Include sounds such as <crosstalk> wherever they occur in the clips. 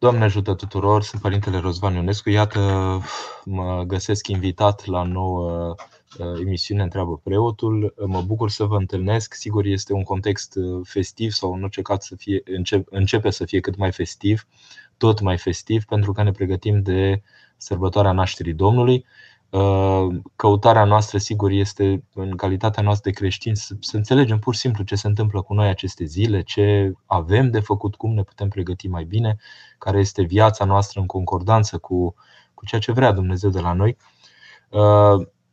Doamne ajută tuturor, sunt Părintele Răzvan Ionescu. Iată, mă găsesc invitat la nouă uh, emisiune Întreabă Preotul. Mă bucur să vă întâlnesc. Sigur, este un context uh, festiv sau în orice caz să fie, începe să fie cât mai festiv, tot mai festiv, pentru că ne pregătim de sărbătoarea nașterii Domnului. Uh, căutarea noastră, sigur, este în calitatea noastră de creștini să, să înțelegem pur și simplu ce se întâmplă cu noi aceste zile, ce avem de făcut, cum ne putem pregăti mai bine, care este viața noastră în concordanță cu, cu ceea ce vrea Dumnezeu de la noi.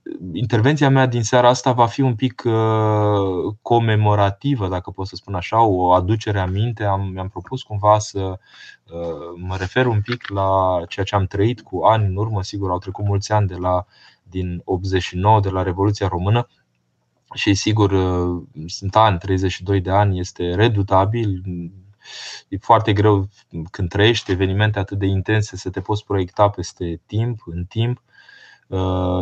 Uh, intervenția mea din seara asta va fi un pic uh, comemorativă, dacă pot să spun așa, o aducere aminte. Am, mi-am propus cumva să uh, mă refer un pic la ceea ce am trăit cu ani în urmă. Sigur, au trecut mulți ani de la, din 89, de la Revoluția Română. Și sigur, uh, sunt ani, 32 de ani, este redutabil. E foarte greu când trăiești evenimente atât de intense să te poți proiecta peste timp, în timp Uh,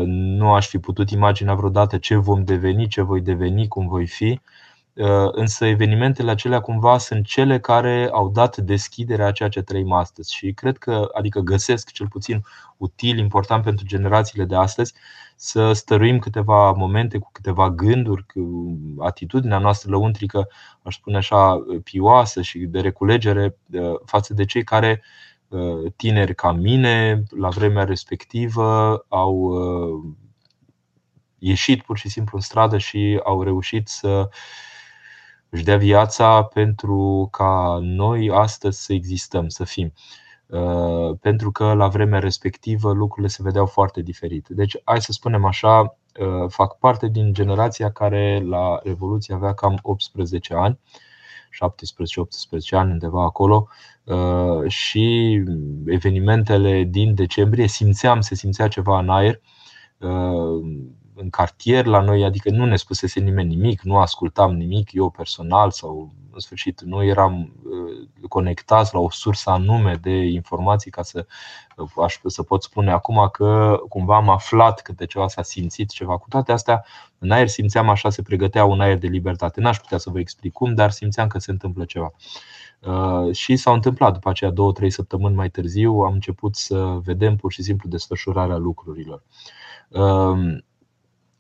nu aș fi putut imagina vreodată ce vom deveni, ce voi deveni, cum voi fi. Uh, însă evenimentele acelea cumva sunt cele care au dat deschiderea a ceea ce trăim astăzi și cred că, adică găsesc cel puțin util, important pentru generațiile de astăzi să stăruim câteva momente cu câteva gânduri, cu atitudinea noastră lăuntrică, aș spune așa, pioasă și de reculegere uh, față de cei care Uh, tineri ca mine, la vremea respectivă, au uh, ieșit pur și simplu în stradă și au reușit să își dea viața pentru ca noi astăzi să existăm, să fim. Uh, pentru că la vremea respectivă lucrurile se vedeau foarte diferite. Deci, hai să spunem așa, fac parte din generația care la Revoluție avea cam 18 ani 17-18 ani, undeva acolo, uh, și evenimentele din decembrie simțeam, se simțea ceva în aer. Uh, în cartier la noi, adică nu ne spusese nimeni nimic, nu ascultam nimic, eu personal sau în sfârșit nu eram uh, conectați la o sursă anume de informații ca să, aș, să pot spune acum că cumva am aflat câte ceva s-a simțit ceva. Cu toate astea, în aer simțeam așa, se pregătea un aer de libertate. N-aș putea să vă explic cum, dar simțeam că se întâmplă ceva. Uh, și s-au întâmplat după aceea două, trei săptămâni mai târziu, am început să vedem pur și simplu desfășurarea lucrurilor. Uh,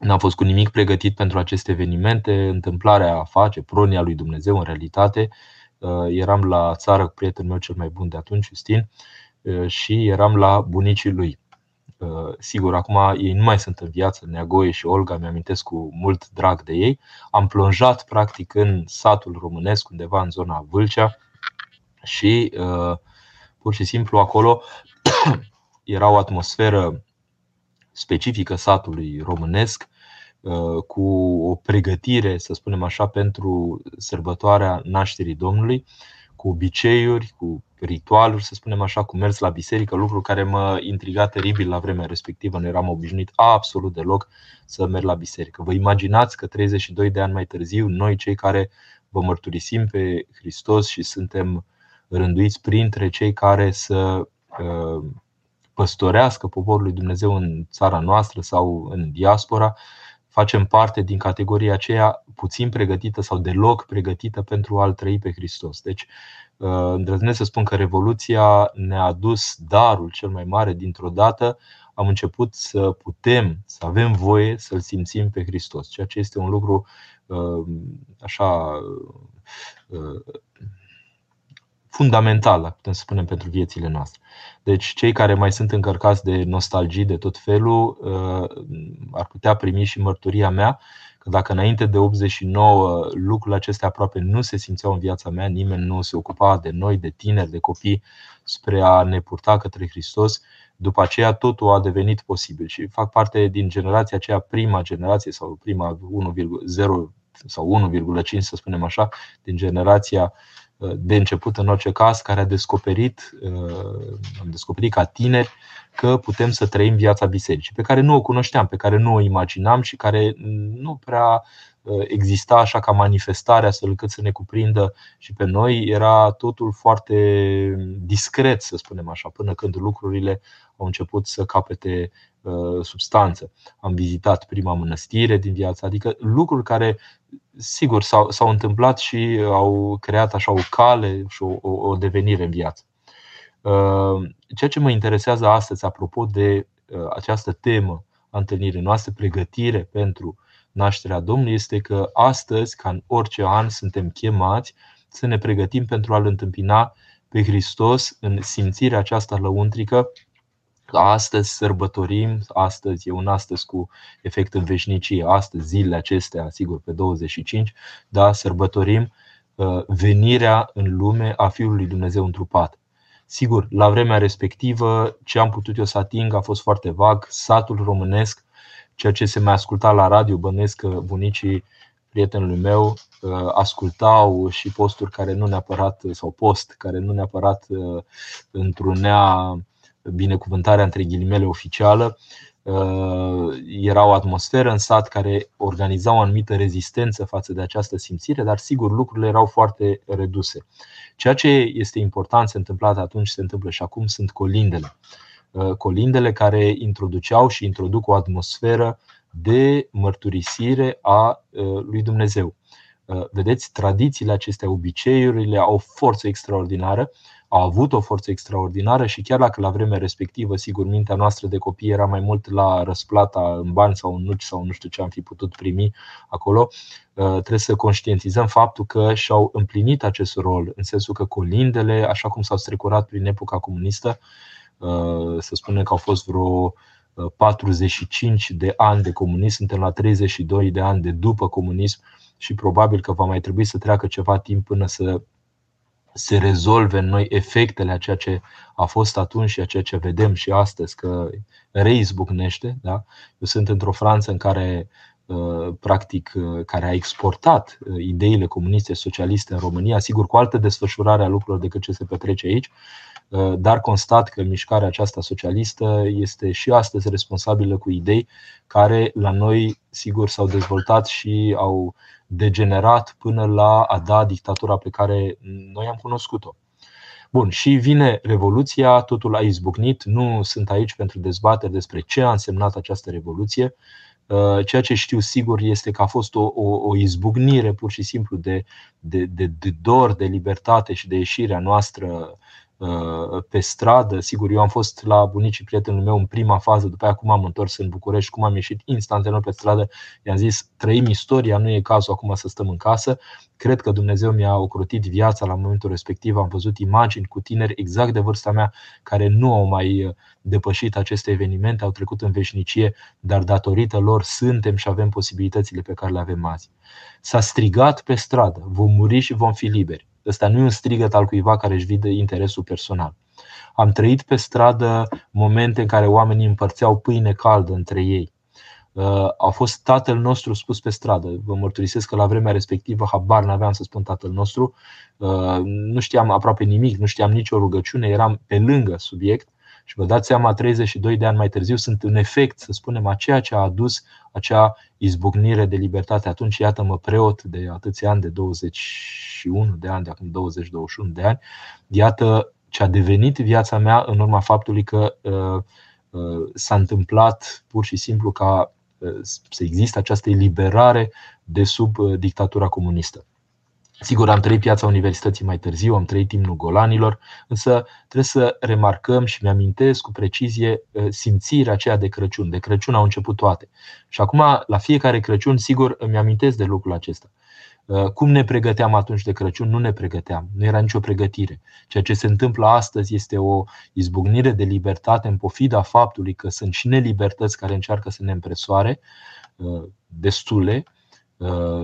N-am fost cu nimic pregătit pentru aceste evenimente. Întâmplarea face, pronia lui Dumnezeu în realitate. Uh, eram la țară cu prietenul meu cel mai bun de atunci, Justin, uh, și eram la bunicii lui. Uh, sigur, acum ei nu mai sunt în viață, Neagoie și Olga, mi-amintesc cu mult drag de ei. Am plonjat practic în satul românesc, undeva în zona Vâlcea și pur și simplu acolo <coughs> era o atmosferă specifică satului românesc, Uh, cu o pregătire, să spunem așa, pentru sărbătoarea nașterii Domnului, cu obiceiuri, cu ritualuri, să spunem așa, cu mers la biserică, lucru care mă intriga teribil la vremea respectivă. Nu eram obișnuit absolut deloc să merg la biserică. Vă imaginați că 32 de ani mai târziu, noi cei care vă mărturisim pe Hristos și suntem rânduiți printre cei care să uh, păstorească poporul lui Dumnezeu în țara noastră sau în diaspora, facem parte din categoria aceea puțin pregătită sau deloc pregătită pentru a-L trăi pe Hristos. Deci, uh, îndrăznesc să spun că Revoluția ne-a adus darul cel mai mare dintr-o dată. Am început să putem, să avem voie să-L simțim pe Hristos, ceea ce este un lucru uh, așa uh, fundamental, putem să spunem, pentru viețile noastre. Deci, cei care mai sunt încărcați de nostalgii de tot felul uh, ar putea primi și mărturia mea că dacă înainte de 89 lucrurile acestea aproape nu se simțeau în viața mea, nimeni nu se ocupa de noi, de tineri, de copii, spre a ne purta către Hristos, după aceea totul a devenit posibil și fac parte din generația aceea, prima generație sau prima 1,0 sau 1,5 să spunem așa, din generația de început în orice caz, care a descoperit, uh, am descoperit ca tineri că putem să trăim viața bisericii, pe care nu o cunoșteam, pe care nu o imaginam și care nu prea uh, exista așa ca manifestare astfel încât să ne cuprindă și pe noi. Era totul foarte discret, să spunem așa, până când lucrurile au început să capete uh, substanță. Am vizitat prima mănăstire din viața, adică lucruri care sigur, s-au, s-au întâmplat și au creat așa o cale și o, o, o devenire în viață. Ceea ce mă interesează astăzi, apropo de această temă a întâlnirii noastre, pregătire pentru nașterea Domnului, este că astăzi, ca în orice an, suntem chemați să ne pregătim pentru a-L întâmpina pe Hristos în simțirea aceasta lăuntrică astăzi sărbătorim, astăzi e un astăzi cu efect în veșnicie, astăzi, zilele acestea, sigur, pe 25, da, sărbătorim uh, venirea în lume a Fiului Dumnezeu întrupat. Sigur, la vremea respectivă, ce am putut eu să ating a fost foarte vag, satul românesc, ceea ce se mai asculta la radio, bănesc că bunicii prietenului meu uh, ascultau și posturi care nu neapărat, sau post care nu neapărat uh, întrunea binecuvântarea între ghilimele oficială, uh, era o atmosferă în sat care organiza o anumită rezistență față de această simțire, dar sigur lucrurile erau foarte reduse. Ceea ce este important se întâmplat atunci, se întâmplă și acum, sunt colindele. Uh, colindele care introduceau și introduc o atmosferă de mărturisire a uh, lui Dumnezeu. Vedeți, tradițiile acestea, obiceiurile au o forță extraordinară a avut o forță extraordinară și chiar dacă la vremea respectivă, sigur, mintea noastră de copii era mai mult la răsplata în bani sau în nuci sau nu știu ce am fi putut primi acolo, uh, trebuie să conștientizăm faptul că și-au împlinit acest rol, în sensul că colindele, așa cum s-au strecurat prin epoca comunistă, uh, să spunem că au fost vreo 45 uh, de ani de comunism, suntem la 32 de ani de după comunism și probabil că va mai trebui să treacă ceva timp până să se rezolve în noi efectele a ceea ce a fost atunci și a ceea ce vedem și astăzi, că reizbucnește. Da? Eu sunt într-o Franță în care uh, practic, uh, care a exportat uh, ideile comuniste socialiste în România, sigur cu altă desfășurare a lucrurilor decât ce se petrece aici, dar constat că mișcarea aceasta socialistă este și astăzi responsabilă cu idei care la noi, sigur, s-au dezvoltat și au degenerat până la a da dictatura pe care noi am cunoscut-o. Bun, și vine Revoluția, totul a izbucnit, nu sunt aici pentru dezbateri despre ce a însemnat această Revoluție. Uh, ceea ce știu sigur este că a fost o, o, o izbucnire pur și simplu de, de, de, de dor, de libertate și de ieșirea noastră Uh, pe stradă. Sigur, eu am fost la bunicii prietenului meu în prima fază, după aceea cum am întors în București, cum am ieșit instantaneu pe stradă, i-am zis, trăim istoria, nu e cazul acum să stăm în casă. Cred că Dumnezeu mi-a ocrotit viața la momentul respectiv. Am văzut imagini cu tineri exact de vârsta mea care nu au mai uh, depășit aceste evenimente, au trecut în veșnicie, dar datorită lor suntem și avem posibilitățile pe care le avem azi. S-a strigat pe stradă, vom muri și vom fi liberi. Ăsta nu e un strigăt al cuiva care își vide interesul personal. Am trăit pe stradă momente în care oamenii împărțeau pâine caldă între ei. Uh, a fost tatăl nostru spus pe stradă. Vă mărturisesc că la vremea respectivă habar n-aveam să spun tatăl nostru. Uh, nu știam aproape nimic, nu știam nicio rugăciune, eram pe lângă subiect și vă dați seama, 32 de ani mai târziu sunt în efect, să spunem, a ceea ce a adus acea izbucnire de libertate. Atunci, iată-mă preot de atâția ani, de 21 de ani, de acum 20-21 de ani, iată ce a devenit viața mea în urma faptului că uh, uh, s-a întâmplat pur și simplu ca uh, să existe această eliberare de sub uh, dictatura comunistă. Sigur, am trăit piața universității mai târziu, am trăit timnul golanilor, însă trebuie să remarcăm și mi-amintesc cu precizie uh, simțirea aceea de Crăciun. De Crăciun au început toate. Și acum, la fiecare Crăciun, sigur, îmi amintesc de lucrul acesta. Uh, cum ne pregăteam atunci de Crăciun? Nu ne pregăteam, nu era nicio pregătire. Ceea ce se întâmplă astăzi este o izbucnire de libertate în pofida faptului că sunt și nelibertăți care încearcă să ne împresoare, uh, destule,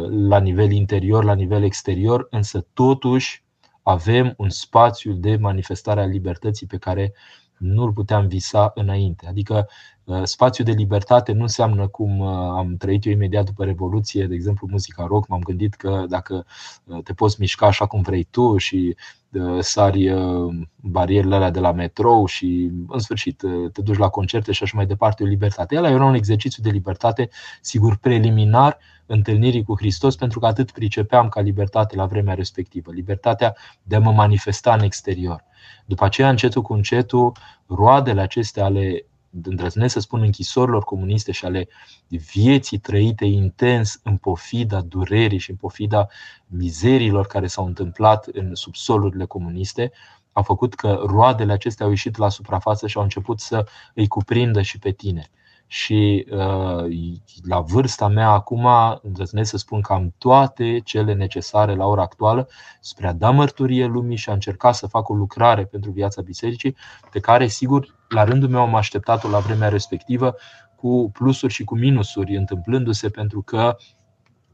la nivel interior, la nivel exterior, însă totuși avem un spațiu de manifestare a libertății pe care nu-l puteam visa înainte. Adică uh, spațiul de libertate nu înseamnă cum uh, am trăit eu imediat după Revoluție, de exemplu muzica rock, m-am gândit că dacă uh, te poți mișca așa cum vrei tu și sari barierele alea de la metrou și în sfârșit te duci la concerte și așa mai departe, o libertate. El era un exercițiu de libertate, sigur, preliminar întâlnirii cu Hristos, pentru că atât pricepeam ca libertate la vremea respectivă, libertatea de a mă manifesta în exterior. După aceea, încetul cu încetul, roadele acestea ale îndrăznesc să spun închisorilor comuniste și ale vieții trăite intens în pofida durerii și în pofida mizerilor care s-au întâmplat în subsolurile comuniste, a făcut că roadele acestea au ieșit la suprafață și au început să îi cuprindă și pe tine. Și uh, la vârsta mea acum îndrăznesc să spun că am toate cele necesare la ora actuală spre a da mărturie lumii și a încerca să fac o lucrare pentru viața bisericii, pe care, sigur, la rândul meu am așteptat-o la vremea respectivă cu plusuri și cu minusuri întâmplându-se, pentru că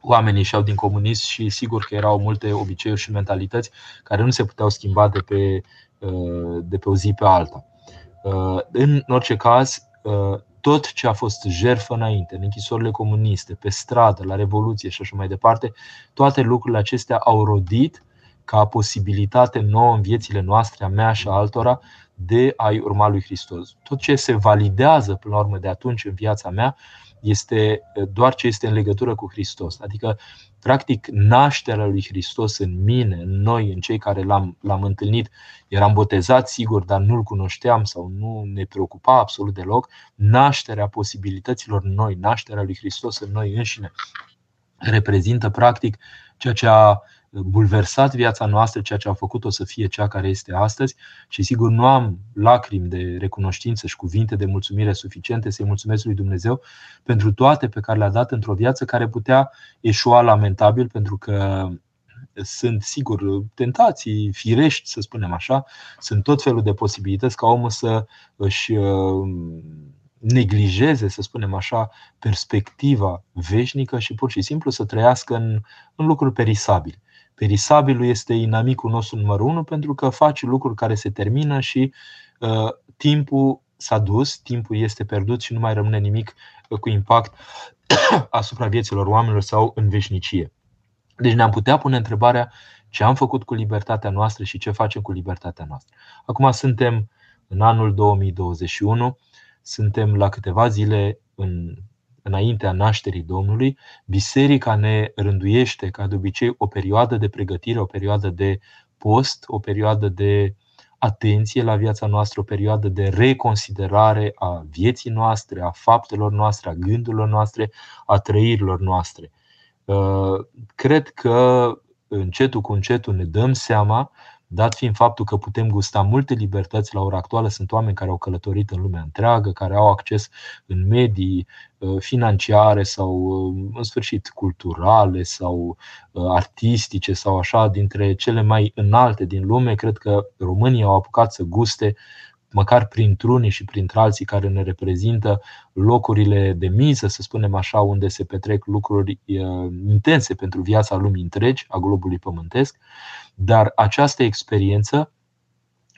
oamenii și-au din comunism și sigur că erau multe obiceiuri și mentalități care nu se puteau schimba de pe, uh, de pe o zi pe alta. Uh, în orice caz, uh, tot ce a fost jerfă înainte, în închisorile comuniste, pe stradă, la Revoluție și așa mai departe, toate lucrurile acestea au rodit ca posibilitate nouă în viețile noastre, a mea și a altora, de a-i urma lui Hristos. Tot ce se validează până la urmă de atunci în viața mea este doar ce este în legătură cu Hristos. Adică, practic, nașterea lui Hristos în mine, în noi, în cei care l-am, l-am întâlnit, eram botezat, sigur, dar nu-l cunoșteam sau nu ne preocupa absolut deloc, nașterea posibilităților noi, nașterea lui Hristos în noi înșine, reprezintă, practic, ceea ce a bulversat viața noastră, ceea ce a făcut-o să fie cea care este astăzi. Și sigur nu am lacrimi de recunoștință și cuvinte de mulțumire suficiente. Să-i mulțumesc lui Dumnezeu pentru toate pe care le-a dat într-o viață care putea eșua lamentabil pentru că sunt, sigur, tentații firești, să spunem așa, sunt tot felul de posibilități ca omul să își uh, neglijeze, să spunem așa, perspectiva veșnică și pur și simplu să trăiască în, în lucruri perisabile. Perisabilul este inamicul nostru numărul unu pentru că face lucruri care se termină și uh, timpul s-a dus, timpul este pierdut și nu mai rămâne nimic uh, cu impact <coughs> asupra vieților oamenilor sau în veșnicie. Deci ne-am putea pune întrebarea ce am făcut cu libertatea noastră și ce facem cu libertatea noastră. Acum suntem în anul 2021, suntem la câteva zile în înaintea nașterii Domnului, biserica ne rânduiește, ca de obicei, o perioadă de pregătire, o perioadă de post, o perioadă de atenție la viața noastră, o perioadă de reconsiderare a vieții noastre, a faptelor noastre, a gândurilor noastre, a trăirilor noastre. Uh, cred că încetul cu încetul ne dăm seama Dat fiind faptul că putem gusta multe libertăți la ora actuală, sunt oameni care au călătorit în lumea întreagă, care au acces în medii uh, financiare sau, uh, în sfârșit, culturale sau uh, artistice sau așa, dintre cele mai înalte din lume. Cred că românii au apucat să guste măcar printr-unii și printre alții care ne reprezintă locurile de miză, să spunem așa, unde se petrec lucruri intense pentru viața lumii întregi, a globului pământesc. Dar această experiență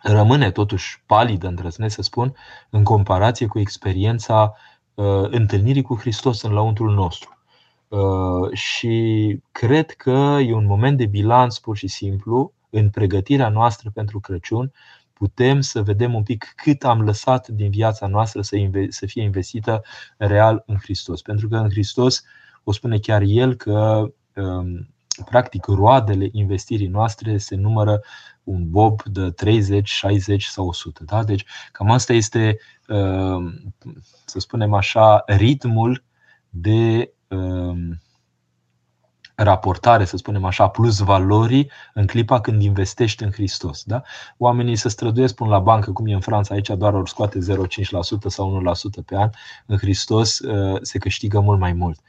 rămâne totuși palidă, îndrăznesc să spun, în comparație cu experiența uh, întâlnirii cu Hristos în lăuntrul nostru. Uh, și cred că e un moment de bilanț pur și simplu în pregătirea noastră pentru Crăciun. Putem să vedem un pic cât am lăsat din viața noastră să, inve- să fie investită real în Hristos. Pentru că în Hristos, o spune chiar El, că um, practic roadele investirii noastre se numără un bob de 30, 60 sau 100. Da? Deci cam asta este, uh, să spunem așa, ritmul de uh, raportare, să spunem așa, plus valorii în clipa când investești în Hristos. Da? Oamenii se străduiesc până la bancă, cum e în Franța, aici doar ori scoate 0,5% sau 1% pe an. În Hristos uh, se câștigă mult mai mult.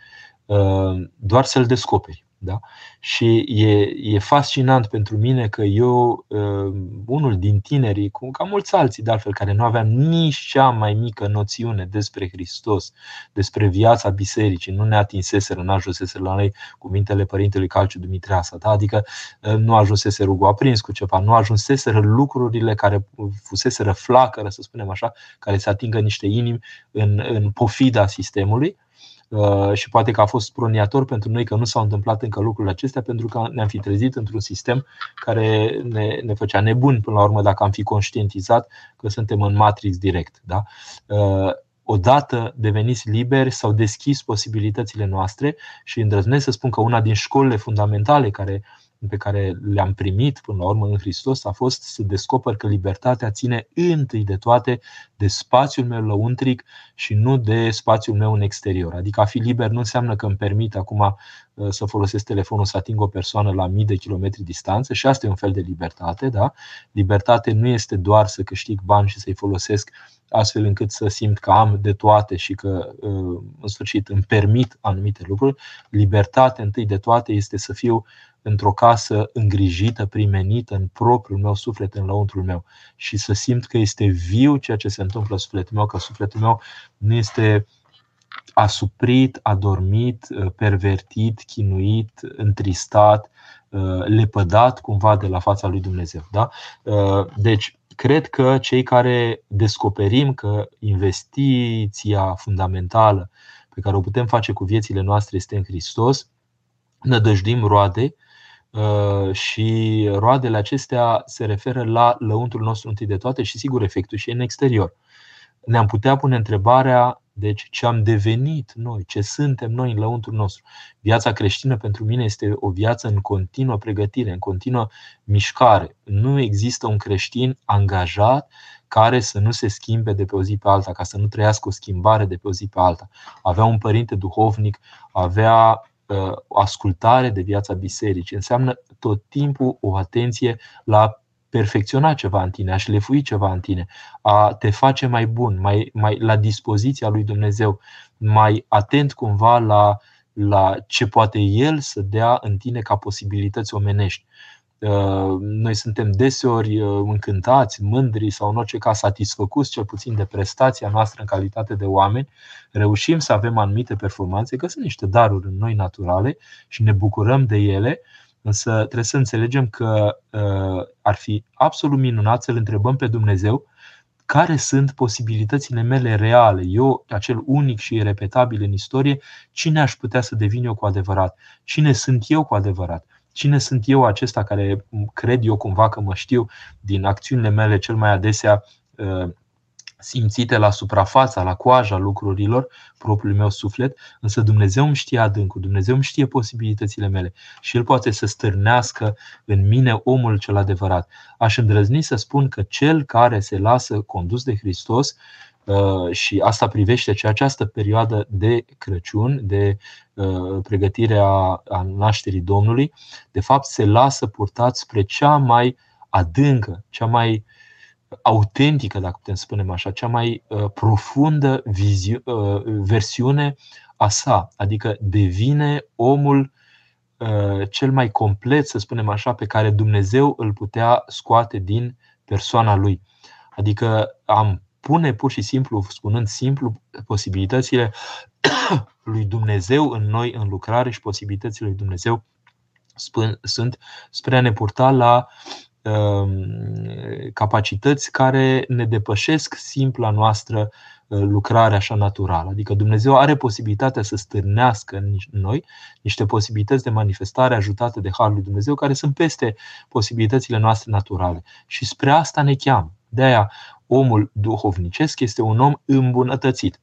Doar să-L descoperi. Da? Și e, e fascinant pentru mine că eu, uh, unul din tinerii, ca mulți alții de altfel, care nu aveam nici cea mai mică noțiune despre Hristos, despre viața bisericii, nu ne atinseseră, nu ajunseseră la noi cuvintele Părintelui Calciu Dumitreasa, da? adică uh, nu ajunsese rugul aprins cu ceva, nu ajunseseră lucrurile care fuseseră flacără, să spunem așa, care să atingă niște inimi în, în pofida sistemului Uh, și poate că a fost proniator pentru noi că nu s-au întâmplat încă lucrurile acestea, pentru că ne-am fi trezit într-un sistem care ne, ne făcea nebuni până la urmă dacă am fi conștientizat că suntem în matrix direct. Da? Uh, odată deveniți liberi, s-au deschis posibilitățile noastre și îndrăznesc să spun că una din școlile fundamentale care pe care le-am primit până la urmă în Hristos a fost să descoper că libertatea ține întâi de toate de spațiul meu lăuntric și nu de spațiul meu în exterior. Adică a fi liber nu înseamnă că îmi permit acum uh, să folosesc telefonul să ating o persoană la mii de kilometri distanță și asta e un fel de libertate. Da? Libertate nu este doar să câștig bani și să-i folosesc astfel încât să simt că am de toate și că, uh, în sfârșit, îmi permit anumite lucruri. Libertate, întâi de toate, este să fiu într-o casă îngrijită, primenită în propriul meu suflet, în lăuntrul meu și să simt că este viu ceea ce se întâmplă în sufletul meu, că sufletul meu nu este asuprit, adormit, uh, pervertit, chinuit, întristat, uh, lepădat cumva de la fața lui Dumnezeu. Da? Deci, cred că cei care descoperim că investiția fundamentală pe care o putem face cu viețile noastre este în Hristos, nădăjdim roade uh, și roadele acestea se referă la lăuntul nostru întâi de toate și sigur efectul și în exterior. Ne-am putea pune întrebarea deci ce am devenit noi, ce suntem noi în lăuntul nostru. Viața creștină pentru mine este o viață în continuă pregătire, în continuă mișcare. Nu există un creștin angajat care să nu se schimbe de pe o zi pe alta, ca să nu trăiască o schimbare de pe o zi pe alta. Avea un părinte duhovnic, avea uh, ascultare de viața bisericii. Înseamnă tot timpul o atenție la perfecționa ceva în tine, a șlefui ceva în tine, a te face mai bun, mai, mai la dispoziția lui Dumnezeu, mai atent cumva la, la ce poate El să dea în tine ca posibilități omenești. Uh, noi suntem deseori uh, încântați, mândri sau în orice caz satisfăcuți cel puțin de prestația noastră în calitate de oameni, reușim să avem anumite performanțe, că sunt niște daruri în noi naturale și ne bucurăm de ele, Însă trebuie să înțelegem că uh, ar fi absolut minunat să-L întrebăm pe Dumnezeu care sunt posibilitățile mele reale, eu, acel unic și irepetabil în istorie, cine aș putea să devin eu cu adevărat, cine sunt eu cu adevărat, cine sunt eu acesta care cred eu cumva că mă știu din acțiunile mele cel mai adesea uh, simțite la suprafața, la coaja lucrurilor, propriul meu suflet, însă Dumnezeu îmi știe adâncul, Dumnezeu îmi știe posibilitățile mele și El poate să stârnească în mine omul cel adevărat. Aș îndrăzni să spun că cel care se lasă condus de Hristos uh, și asta privește și această perioadă de Crăciun, de uh, pregătire a, a nașterii Domnului, de fapt se lasă purtat spre cea mai adâncă, cea mai uh, autentică, dacă putem spune așa, cea mai uh, profundă viziu- uh, versiune a sa, adică devine omul uh, cel mai complet, să spunem așa, pe care Dumnezeu îl putea scoate din persoana lui. Adică am pune pur și simplu, spunând simplu, posibilitățile <coughs> lui Dumnezeu în noi, în lucrare și posibilitățile lui Dumnezeu sunt spre a ne purta la Um, capacități care ne depășesc simpla noastră uh, lucrare așa naturală. Adică Dumnezeu are posibilitatea să stârnească în noi niște posibilități de manifestare ajutate de Harul lui Dumnezeu care sunt peste posibilitățile noastre naturale. Și spre asta ne cheamă. De aia, omul duhovnicesc este un om îmbunătățit.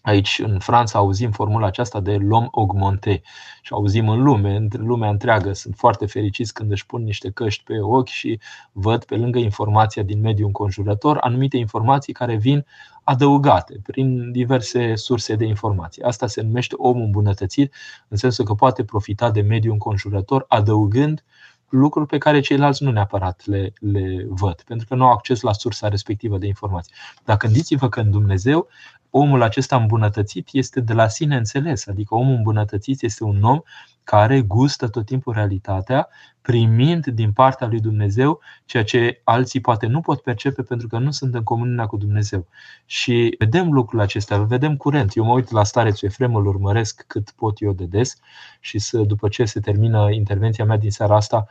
Aici, în Franța, auzim formula aceasta de l'homme augmenté și auzim în lume, în lumea întreagă. Sunt foarte fericiți când își pun niște căști pe ochi și văd pe lângă informația din mediul înconjurător anumite informații care vin adăugate prin diverse surse de informații. Asta se numește om îmbunătățit, în sensul că poate profita de mediul înconjurător adăugând lucruri pe care ceilalți nu neapărat le, le văd, pentru că nu au acces la sursa respectivă de informații. Dar gândiți-vă că în Dumnezeu omul acesta îmbunătățit este de la sine înțeles, adică omul îmbunătățit este un om care gustă tot timpul realitatea, primind din partea lui Dumnezeu ceea ce alții poate nu pot percepe pentru că nu sunt în comuniunea cu Dumnezeu. Și vedem lucrul acesta, îl vedem curent. Eu mă uit la starețul Efrem, îl urmăresc cât pot eu de des și să, după ce se termină intervenția mea din seara asta,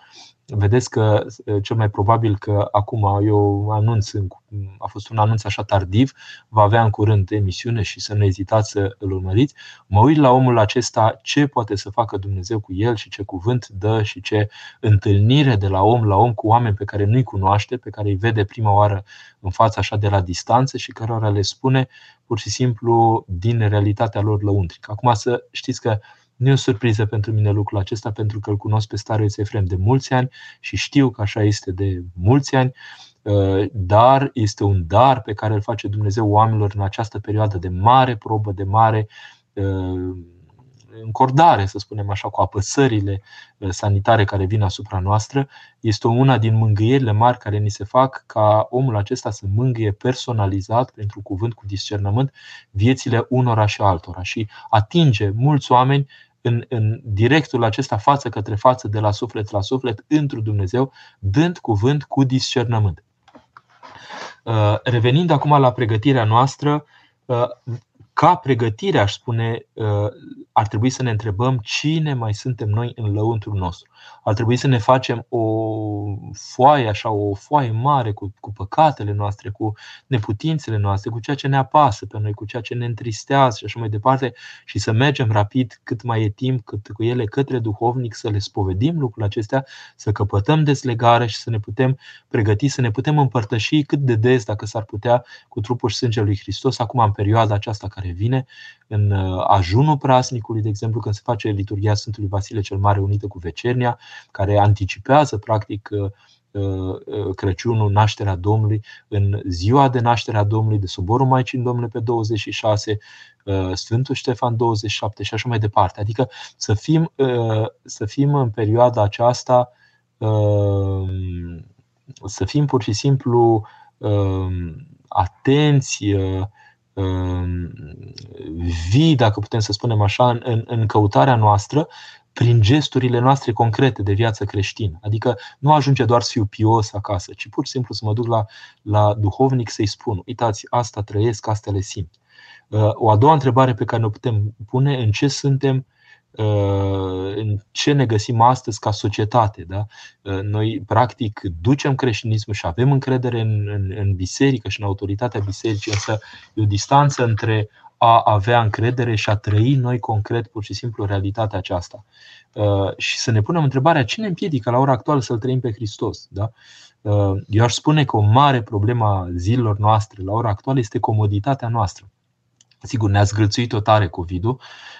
vedeți că cel mai probabil că acum eu anunț, a fost un anunț așa tardiv, va avea în curând emisiune și să nu ezitați să îl urmăriți. Mă uit la omul acesta ce poate să facă Dumnezeu cu el și ce cuvânt dă și ce întâlnire de la om la om cu oameni pe care nu-i cunoaște, pe care îi vede prima oară în fața așa de la distanță și cărora le spune pur și simplu din realitatea lor lăuntrică. Acum să știți că Nu e o surpriză pentru mine lucrul acesta, pentru că îl cunosc pe starul Efrem de mulți ani și știu că așa este de mulți ani, dar este un dar pe care îl face Dumnezeu oamenilor în această perioadă de mare probă, de mare încordare, să spunem așa, cu apăsările uh, sanitare care vin asupra noastră, este una din mângâierile mari care ni se fac ca omul acesta să mângâie personalizat, pentru cuvânt cu discernământ, viețile unora și altora și atinge mulți oameni în, în directul acesta față către față, de la suflet la suflet, într Dumnezeu, dând cuvânt cu discernământ. Uh, revenind acum la pregătirea noastră, uh, ca pregătire, aș spune, uh, ar trebui să ne întrebăm cine mai suntem noi în lăuntrul nostru. Ar trebui să ne facem o foaie, așa, o foaie mare cu, cu păcatele noastre, cu neputințele noastre, cu ceea ce ne apasă pe noi, cu ceea ce ne întristează și așa mai departe, și să mergem rapid cât mai e timp cât cu ele către duhovnic, să le spovedim lucrurile acestea, să căpătăm dezlegare și să ne putem pregăti, să ne putem împărtăși cât de des, dacă s-ar putea, cu trupul și sângele lui Hristos, acum în perioada aceasta care vine, în uh, ajunul prasnicului, de exemplu, când se face liturgia Sfântului Vasile cel Mare unită cu Vecernia, care anticipează, practic, uh, uh, Crăciunul, nașterea Domnului, în ziua de nașterea Domnului, de soborul Maicii Domnului pe 26, Sfântul Ștefan 27 și așa mai departe. Adică să fim, să fim în perioada aceasta, să fim pur și simplu atenți, vii, dacă putem să spunem așa, în, în căutarea noastră prin gesturile noastre concrete de viață creștină. Adică nu ajunge doar să fiu pios acasă, ci pur și simplu să mă duc la, la duhovnic să-i spun, uitați, asta trăiesc, asta le simt. Uh, o a doua întrebare pe care ne putem pune, în ce suntem Uh, în ce ne găsim astăzi ca societate. Da? Uh, noi, practic, ducem creștinismul și avem încredere în, în, în biserică și în autoritatea bisericii, însă e o distanță între a avea încredere și a trăi noi concret, pur și simplu, realitatea aceasta. Uh, și să ne punem întrebarea cine împiedică la ora actuală să-L trăim pe Hristos. Da? Eu aș spune că o mare problemă a zilelor noastre la ora actuală este comoditatea noastră. Sigur, ne-a zgâlțuit o tare COVID-ul,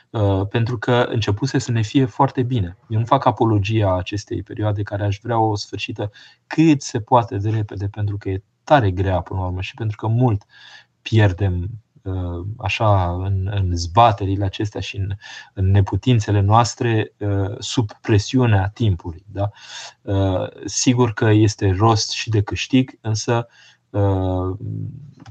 uh, pentru că începuse să ne fie foarte bine. Eu nu fac apologia acestei perioade care aș vrea o sfârșită cât se poate de repede, pentru că e tare grea până la urmă și pentru că mult pierdem uh, așa în, în zbaterile acestea și în, în neputințele noastre uh, sub presiunea timpului. Da? Sigur că este rost și de câștig, însă Uh,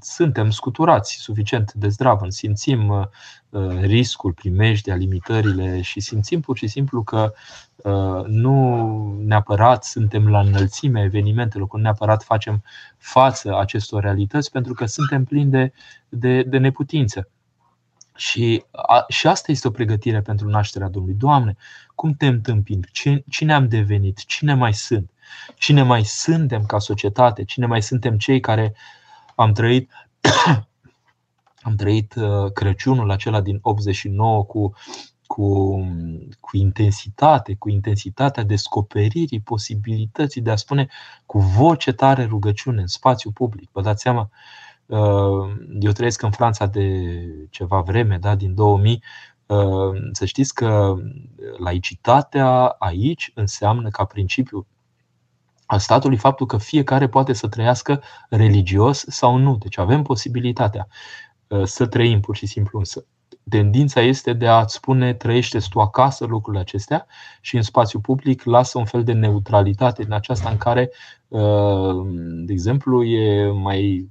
suntem scuturați suficient de zdravă, simțim uh, riscul, primejdea, limitările și simțim pur și simplu că uh, nu neapărat suntem la înălțimea evenimentelor, nu neapărat facem față acestor realități, pentru că suntem plini de, de, de neputință. Și, a, și asta este o pregătire pentru nașterea Domnului. Doamne, cum te întâmpin? Cine am devenit? Cine mai sunt? Cine mai suntem ca societate? Cine mai suntem cei care am trăit <coughs> am trăit uh, Crăciunul acela din 89 cu, cu, cu intensitate, cu intensitatea descoperirii posibilității de a spune cu voce tare rugăciune în spațiu public. Vă dați seama, uh, eu trăiesc în Franța de ceva vreme, da, din 2000. Uh, să știți că laicitatea aici înseamnă ca principiu al statului faptul că fiecare poate să trăiască religios sau nu. Deci avem posibilitatea uh, să trăim pur și simplu însă. Tendința este de a-ți spune trăiește tu acasă lucrurile acestea și în spațiu public lasă un fel de neutralitate în aceasta în care, uh, de exemplu, e mai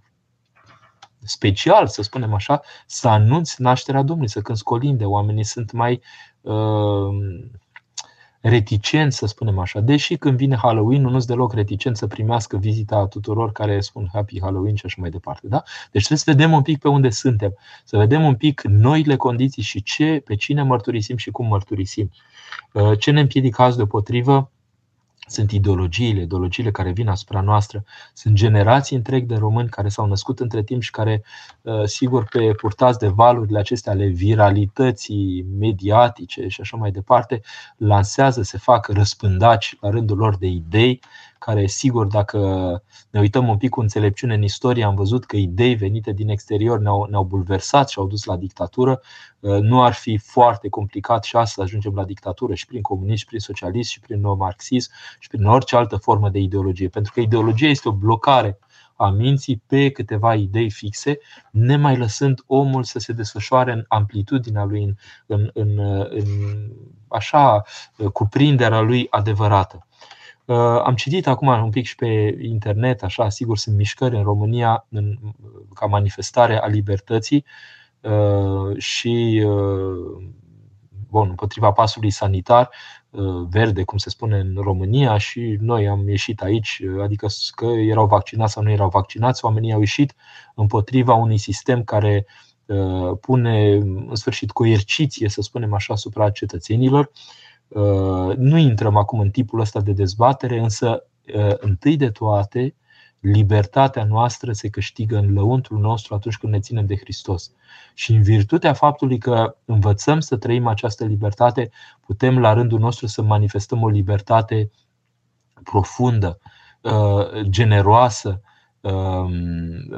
special, să spunem așa, să anunți nașterea Domnului, să cânți colinde. Oamenii sunt mai uh, reticent, să spunem așa. Deși când vine Halloween, nu sunt deloc reticent să primească vizita tuturor care spun Happy Halloween și așa mai departe. Da? Deci trebuie să vedem un pic pe unde suntem, să vedem un pic noile condiții și ce, pe cine mărturisim și cum mărturisim. Uh, ce ne împiedică azi deopotrivă sunt ideologiile, ideologiile care vin asupra noastră. Sunt generații întregi de români care s-au născut între timp și care, uh, sigur, pe purtați de valurile acestea ale viralității mediatice și așa mai departe, lansează, se fac răspândaci la rândul lor de idei care, sigur, dacă ne uităm un pic cu înțelepciune în istorie, am văzut că idei venite din exterior ne-au, ne-au bulversat și au dus la dictatură. Nu ar fi foarte complicat și astăzi să ajungem la dictatură și prin comunism, și prin socialism, și prin marxism și prin orice altă formă de ideologie. Pentru că ideologia este o blocare a minții pe câteva idei fixe, nemai lăsând omul să se desfășoare în amplitudinea lui, în, în, în, în așa cuprinderea lui adevărată. Uh, am citit acum un pic și pe internet, așa, sigur, sunt mișcări în România în, ca manifestare a libertății uh, și uh, bun, împotriva pasului sanitar verde, cum se spune în România, și noi am ieșit aici, adică că erau vaccinați sau nu erau vaccinați, oamenii au ieșit împotriva unui sistem care pune în sfârșit coerciție, să spunem așa, asupra cetățenilor. Uh, nu intrăm acum în tipul ăsta de dezbatere, însă uh, întâi de toate, libertatea noastră se câștigă în lăuntrul nostru atunci când ne ținem de Hristos. Și în virtutea faptului că învățăm să trăim această libertate, putem la rândul nostru să manifestăm o libertate profundă, uh, generoasă, um,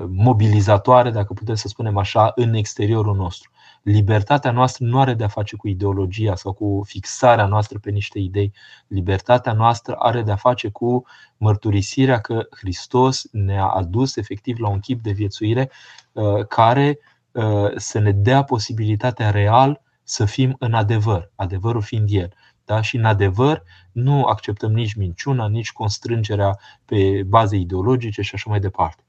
mobilizatoare, dacă putem să spunem așa, în exteriorul nostru libertatea noastră nu are de-a face cu ideologia sau cu fixarea noastră pe niște idei. Libertatea noastră are de-a face cu mărturisirea că Hristos ne-a adus efectiv la un chip de viețuire uh, care uh, să ne dea posibilitatea real să fim în adevăr, adevărul fiind El. Da? Și în adevăr nu acceptăm nici minciuna, nici constrângerea pe baze ideologice și așa mai departe.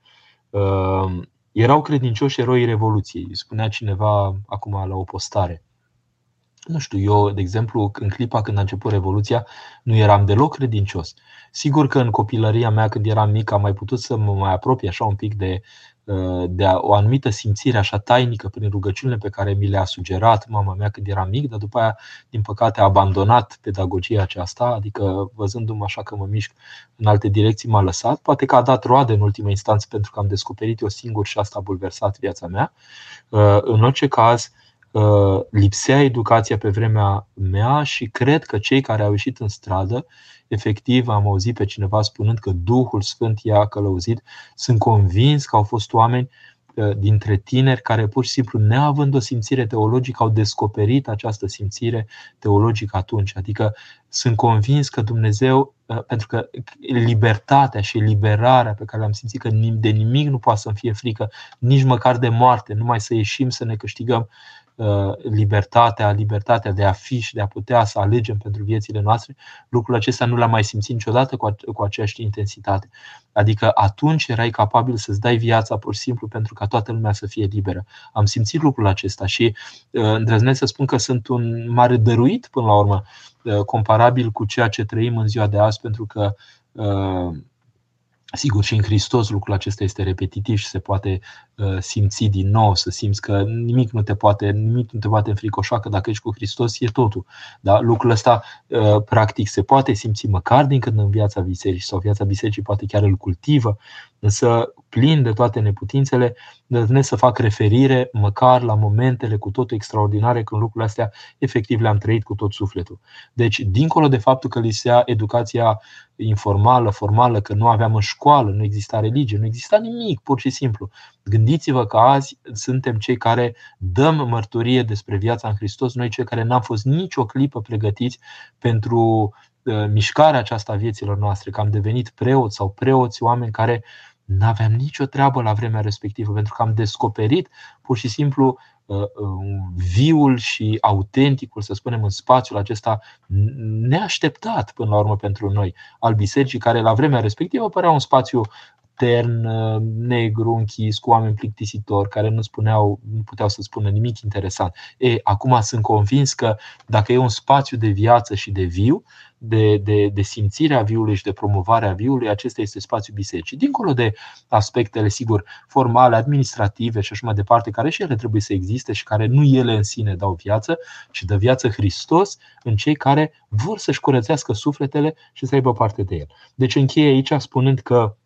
Uh, erau credincioși eroi Revoluției, spunea cineva acum la o postare. Nu știu, eu, de exemplu, în clipa când a început Revoluția, nu eram deloc credincios. Sigur că în copilăria mea, când eram mic, am mai putut să mă mai apropie așa un pic de Uh, de o anumită simțire așa tainică prin rugăciunile pe care mi le-a sugerat mama mea când eram mic, dar după aia, din păcate, a abandonat pedagogia aceasta, adică văzându-mă așa că mă mișc în alte direcții, m-a lăsat. Poate că a dat roade în ultima instanță pentru că am descoperit eu singur și asta a bulversat viața mea. Uh, în orice caz, uh, lipsea educația pe vremea mea și cred că cei care au ieșit în stradă efectiv am auzit pe cineva spunând că Duhul Sfânt i-a călăuzit. Sunt convins că au fost oameni uh, dintre tineri care pur și simplu, neavând o simțire teologică, au descoperit această simțire teologică atunci. Adică sunt convins că Dumnezeu, uh, pentru că libertatea și liberarea pe care le-am simțit că de nimic nu poate să-mi fie frică, nici măcar de moarte, numai să ieșim să ne câștigăm Uh, libertatea, libertatea de a fi și de a putea să alegem pentru viețile noastre, lucrul acesta nu l-am mai simțit niciodată cu, cu aceeași intensitate. Adică atunci erai capabil să-ți dai viața pur și simplu pentru ca toată lumea să fie liberă. Am simțit lucrul acesta și uh, îndrăznesc să spun că sunt un mare dăruit până la urmă, uh, comparabil cu ceea ce trăim în ziua de azi, pentru că Sigur, și în Hristos lucrul acesta este repetitiv și se poate uh, simți din nou, să simți că nimic nu te poate, nimic nu te poate înfricoșa, că dacă ești cu Hristos e totul. Da? Lucrul ăsta uh, practic se poate simți măcar din când în viața bisericii sau viața bisericii poate chiar îl cultivă, însă plin de toate neputințele, ne să fac referire măcar la momentele cu totul extraordinare când lucrurile astea efectiv le-am trăit cu tot sufletul. Deci, dincolo de faptul că lisea educația informală, formală, că nu aveam în școală, nu exista religie, nu exista nimic, pur și simplu. Gândiți-vă că azi suntem cei care dăm mărturie despre viața în Hristos, noi cei care n-am fost nicio clipă pregătiți pentru uh, mișcarea aceasta a vieților noastre, că am devenit preoți sau preoți, oameni care nu aveam nicio treabă la vremea respectivă, pentru că am descoperit pur și simplu uh, uh, viul și autenticul, să spunem, în spațiul acesta neașteptat până la urmă pentru noi al bisericii, care la vremea respectivă părea un spațiu tern, uh, negru, închis, cu oameni plictisitori care nu, spuneau, nu puteau să spună nimic interesant. E, acum sunt convins că dacă e un spațiu de viață și de viu, de, de, de simțirea viului și de promovarea viului, acesta este spațiul bisericii. Dincolo de aspectele, sigur, formale, administrative și așa mai departe, care și ele trebuie să existe și care nu ele în sine dau viață, ci dă viață Hristos în cei care vor să-și curățească sufletele și să aibă parte de el. Deci încheie aici spunând că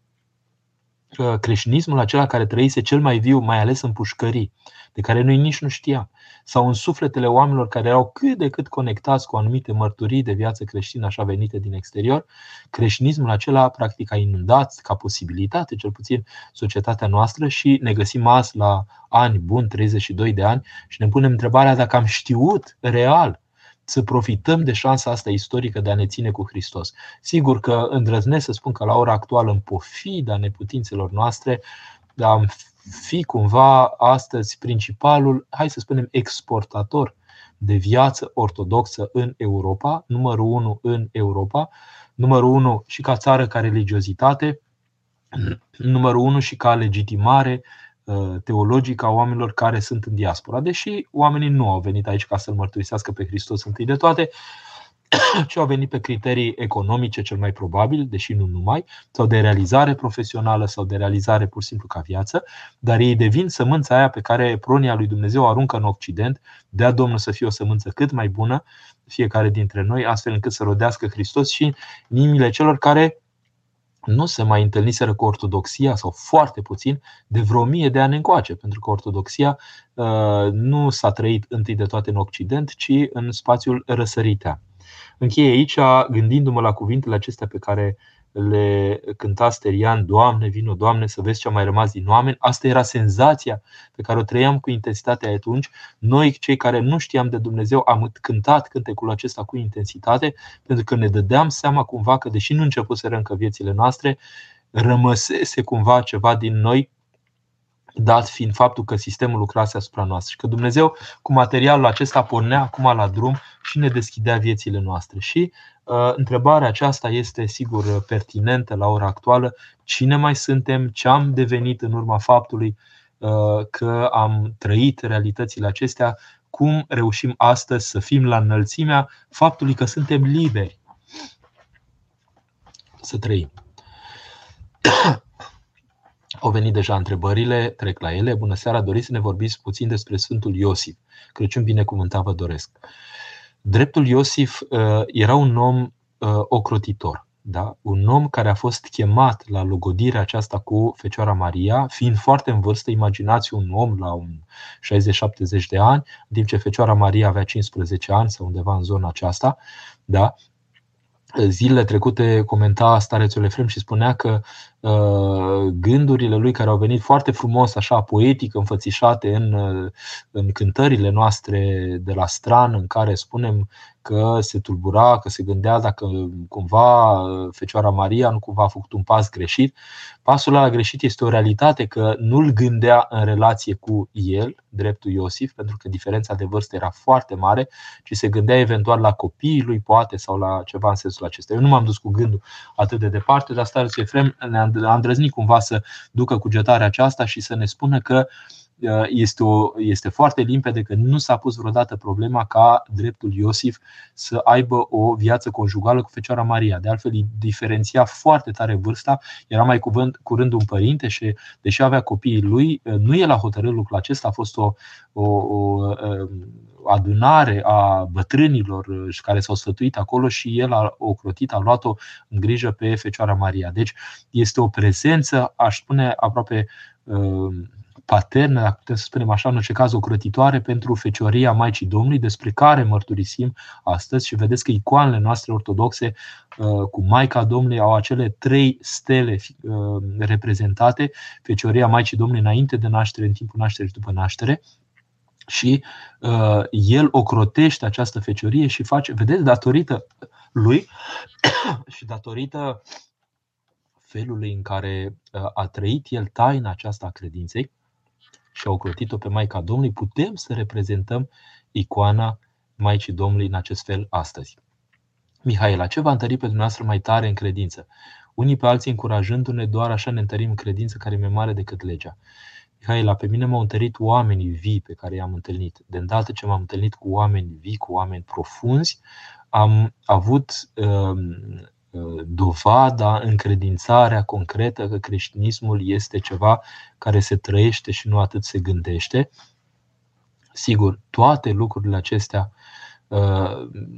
creștinismul acela care trăise cel mai viu, mai ales în pușcării, de care noi nici nu știam, sau în sufletele oamenilor care erau cât de cât conectați cu anumite mărturii de viață creștină, așa venite din exterior, creștinismul acela practic a inundat ca posibilitate, cel puțin, societatea noastră și ne găsim azi la ani buni, 32 de ani și ne punem întrebarea dacă am știut real să profităm de șansa asta istorică de a ne ține cu Hristos. Sigur că îndrăznesc să spun că la ora actuală, în pofida neputințelor noastre, am fi cumva astăzi principalul, hai să spunem, exportator de viață ortodoxă în Europa, numărul unu în Europa, numărul unu și ca țară ca religiozitate, numărul unu și ca legitimare Uh, teologică a oamenilor care sunt în diaspora. Deși oamenii nu au venit aici ca să-L mărturisească pe Hristos întâi de toate, <clears throat> ci au venit pe criterii economice cel mai probabil, deși nu numai, sau de realizare profesională sau de realizare pur și simplu ca viață, dar ei devin sămânța aia pe care pronia lui Dumnezeu aruncă în Occident, dea Domnul să fie o sămânță cât mai bună, fiecare dintre noi, astfel încât să rodească Hristos și în inimile celor care nu se mai întâlniseră cu ortodoxia sau foarte puțin de vreo mie de ani încoace, pentru că ortodoxia uh, nu s-a trăit întâi de toate în Occident, ci în spațiul răsăritea. Încheie aici, gândindu-mă la cuvintele acestea pe care le cânta Sterian, Doamne, vino, Doamne, să vezi ce a mai rămas din oameni. Asta era senzația pe care o trăiam cu intensitatea atunci. Noi, cei care nu știam de Dumnezeu, am cântat cântecul acesta cu intensitate, pentru că ne dădeam seama cumva că, deși nu începuseră încă viețile noastre, rămăsese cumva ceva din noi dat fiind faptul că sistemul lucrase asupra noastră și că Dumnezeu cu materialul acesta pornea acum la drum și ne deschidea viețile noastre. Și uh, întrebarea aceasta este sigur pertinentă la ora actuală. Cine mai suntem? Ce am devenit în urma faptului uh, că am trăit realitățile acestea? Cum reușim astăzi să fim la înălțimea faptului că suntem liberi să trăim? Au venit deja întrebările, trec la ele. Bună seara, doriți să ne vorbiți puțin despre Sfântul Iosif. Crăciun binecuvântat vă doresc. Dreptul Iosif uh, era un om uh, ocrotitor. Da? Un om care a fost chemat la logodirea aceasta cu Fecioara Maria, fiind foarte în vârstă, imaginați un om la un 60-70 de ani, în timp ce Fecioara Maria avea 15 ani sau undeva în zona aceasta, da? zilele trecute comenta starețul Efrem și spunea că uh, gândurile lui care au venit foarte frumos, așa poetic, înfățișate în, uh, în cântările noastre de la stran, în care spunem că se tulbura, că se gândea dacă cumva uh, Fecioara Maria nu cumva a făcut un pas greșit. Pasul ăla greșit este o realitate că nu-l gândea în relație cu el, dreptul Iosif, pentru că diferența de vârstă era foarte mare, ci se gândea eventual la copiii lui, poate, sau la ceva în sensul acesta. Eu nu m-am dus cu gândul atât de departe, dar starea Efrem ne-a îndrăznit cumva să ducă cugetarea aceasta și să ne spună că uh, Uh, este, o, este foarte limpede că nu s-a pus vreodată problema ca dreptul Iosif să aibă o viață conjugală cu Fecioara Maria. De altfel, îi diferenția foarte tare vârsta, era mai cuvânt, curând un părinte și, deși avea copiii lui, uh, nu el a hotărât lucrul acesta, a fost o, o, o um, adunare a bătrânilor uh, care s-au sfătuit acolo și el a ocrotit, a luat-o în grijă pe Fecioara Maria. Deci este o prezență, aș spune, aproape paternă, dacă putem să spunem așa, în orice caz ocrătitoare pentru fecioria Maicii Domnului, despre care mărturisim astăzi și vedeți că icoanele noastre ortodoxe uh, cu Maica Domnului au acele trei stele uh, reprezentate, fecioria Maicii Domnului înainte de naștere, în timpul nașterii și după naștere, și uh, el ocrotește această feciorie și face, vedeți, datorită lui <coughs> și datorită felului în care uh, a trăit el taina aceasta a credinței, și au ocrotit-o pe Maica Domnului, putem să reprezentăm icoana Maicii Domnului în acest fel astăzi. Mihaela, ce va întări pe dumneavoastră mai tare în credință? Unii pe alții încurajându-ne, doar așa ne întărim în credință care e mai mare decât legea. Mihaela, pe mine m-au întărit oamenii vii pe care i-am întâlnit. De îndată ce m-am întâlnit cu oameni vii, cu oameni profunzi, am avut uh, dovada, încredințarea concretă că creștinismul este ceva care se trăiește și nu atât se gândește. Sigur, toate lucrurile acestea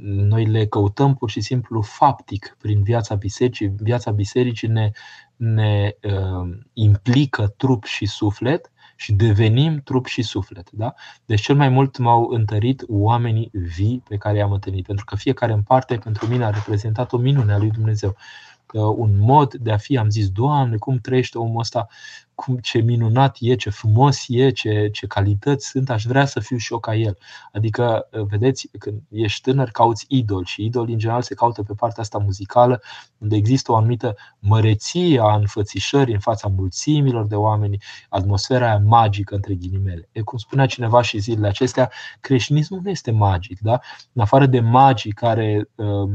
Noi le căutăm pur și simplu faptic prin viața bisericii. Viața bisericii ne, ne implică trup și suflet și devenim trup și suflet. Da? Deci cel mai mult m-au întărit oamenii vii pe care i-am întâlnit, pentru că fiecare în parte pentru mine a reprezentat o minune a lui Dumnezeu un mod de a fi. Am zis, Doamne, cum trăiește omul ăsta, cum, ce minunat e, ce frumos e, ce, ce calități sunt, aș vrea să fiu și eu ca el. Adică, vedeți, când ești tânăr, cauți idol și idol în general se caută pe partea asta muzicală, unde există o anumită măreție a înfățișării în fața mulțimilor de oameni, atmosfera aia magică, între ghilimele. E cum spunea cineva și zilele acestea, creștinismul nu este magic, da? În afară de magii care uh,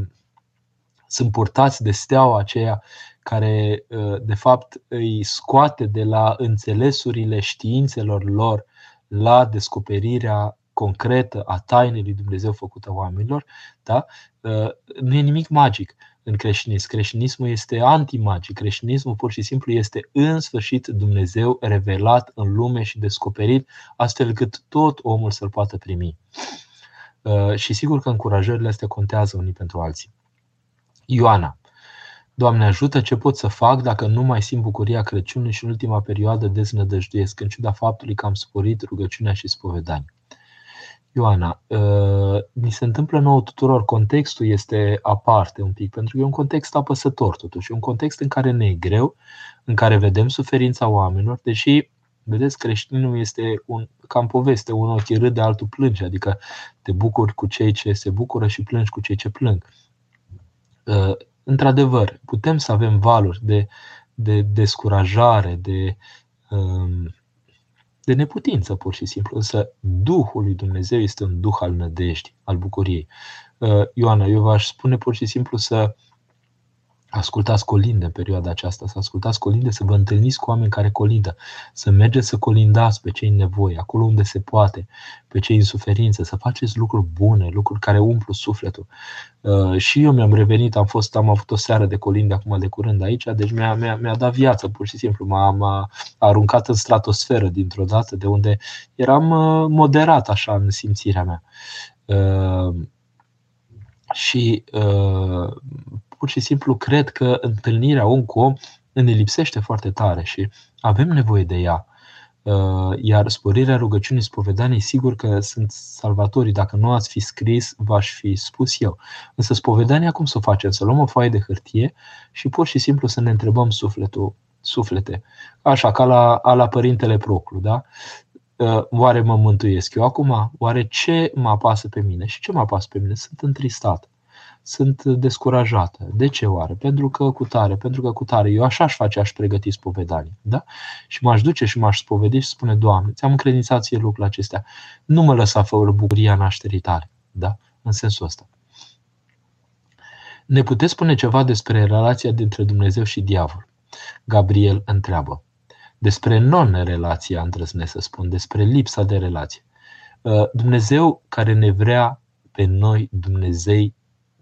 sunt purtați de steaua aceea care, uh, de fapt, îi scoate de la înțelesurile științelor lor la descoperirea concretă a tainei lui Dumnezeu făcută oamenilor, da? Uh, nu e nimic magic în creștinism. Creștinismul este antimagic. Creștinismul pur și simplu este în sfârșit Dumnezeu revelat în lume și descoperit astfel cât tot omul să-l poată primi. Uh, și sigur că încurajările astea contează unii pentru alții. Ioana Doamne ajută, ce pot să fac dacă nu mai simt bucuria Crăciunului și în ultima perioadă deznădăjduiesc, în ciuda faptului că am sporit rugăciunea și spovedania. Ioana, mi uh, se întâmplă nouă tuturor, contextul este aparte un pic, pentru că e un context apăsător totuși, e un context în care ne e greu, în care vedem suferința oamenilor, deși, vedeți, creștinul este un, cam poveste, un ochi râde, altul plânge, adică te bucuri cu cei ce se bucură și plângi cu cei ce plâng. Uh, într-adevăr, putem să avem valuri de, de descurajare, de, um, de neputință, pur și simplu, însă Duhul lui Dumnezeu este un Duh al nădejdii, al bucuriei. Uh, Ioana, eu v-aș spune pur și simplu să ascultați colinde în perioada aceasta, să ascultați colinde, să vă întâlniți cu oameni care colindă, să mergeți să colindați pe cei în nevoie, acolo unde se poate, pe cei în suferință, să faceți lucruri bune, lucruri care umplu sufletul. Uh, și eu mi-am revenit, am fost, am avut o seară de colinde acum de curând aici, deci mi-a, mi-a, mi-a dat viață, pur și simplu, m-a, m-a aruncat în stratosferă dintr-o dată, de unde eram uh, moderat așa în simțirea mea. Uh, și uh, pur și simplu cred că întâlnirea om cu om ne lipsește foarte tare și avem nevoie de ea. Uh, iar sporirea rugăciunii spovedanii, sigur că sunt salvatorii. Dacă nu ați fi scris, v-aș fi spus eu. Însă spovedania cum să o facem? Să luăm o foaie de hârtie și pur și simplu să ne întrebăm sufletul, suflete. Așa, ca la, a la Părintele Proclu, da? Uh, oare mă mântuiesc eu acum? Oare ce mă apasă pe mine? Și ce mă apasă pe mine? Sunt întristat sunt descurajată. De ce oare? Pentru că cu tare, pentru că cu tare. Eu așa aș face, aș pregăti spovedanii. Da? Și m-aș duce și m-aș spovedi și spune, Doamne, ți-am încredințat ție lucrurile acestea. Nu mă lăsa fără bucuria nașterii tale. Da? În sensul ăsta. Ne puteți spune ceva despre relația dintre Dumnezeu și diavol? Gabriel întreabă. Despre non-relația, îndrăznesc să spun, despre lipsa de relație. Dumnezeu care ne vrea pe noi Dumnezei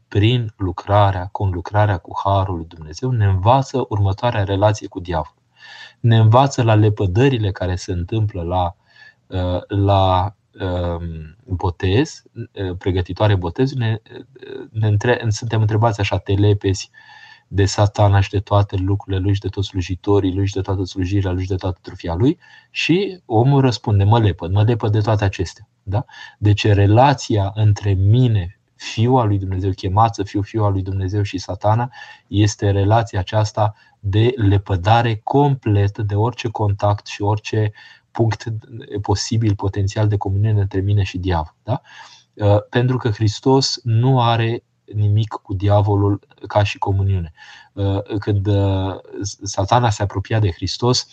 prin lucrarea, lucrarea cu Harul lui Dumnezeu, ne învață următoarea relație cu diavol. Ne învață la lepădările care se întâmplă la, uh, la um, botez, uh, pregătitoare botez, ne, ne între, suntem întrebați așa, te lepezi de satana și de toate lucrurile lui și de toți slujitorii lui și de toată slujirea lui și de toată trufia lui și omul răspunde, mă lepăd, mă lepăd de toate acestea. Da? Deci relația între mine Fiul al lui Dumnezeu, chemat să fiu Fiul al lui Dumnezeu și satana, este relația aceasta de lepădare completă de orice contact și orice punct posibil, potențial de comuniune între mine și diavol. Da? Uh, pentru că Hristos nu are nimic cu diavolul ca și comuniune. Uh, când uh, satana se apropia de Hristos,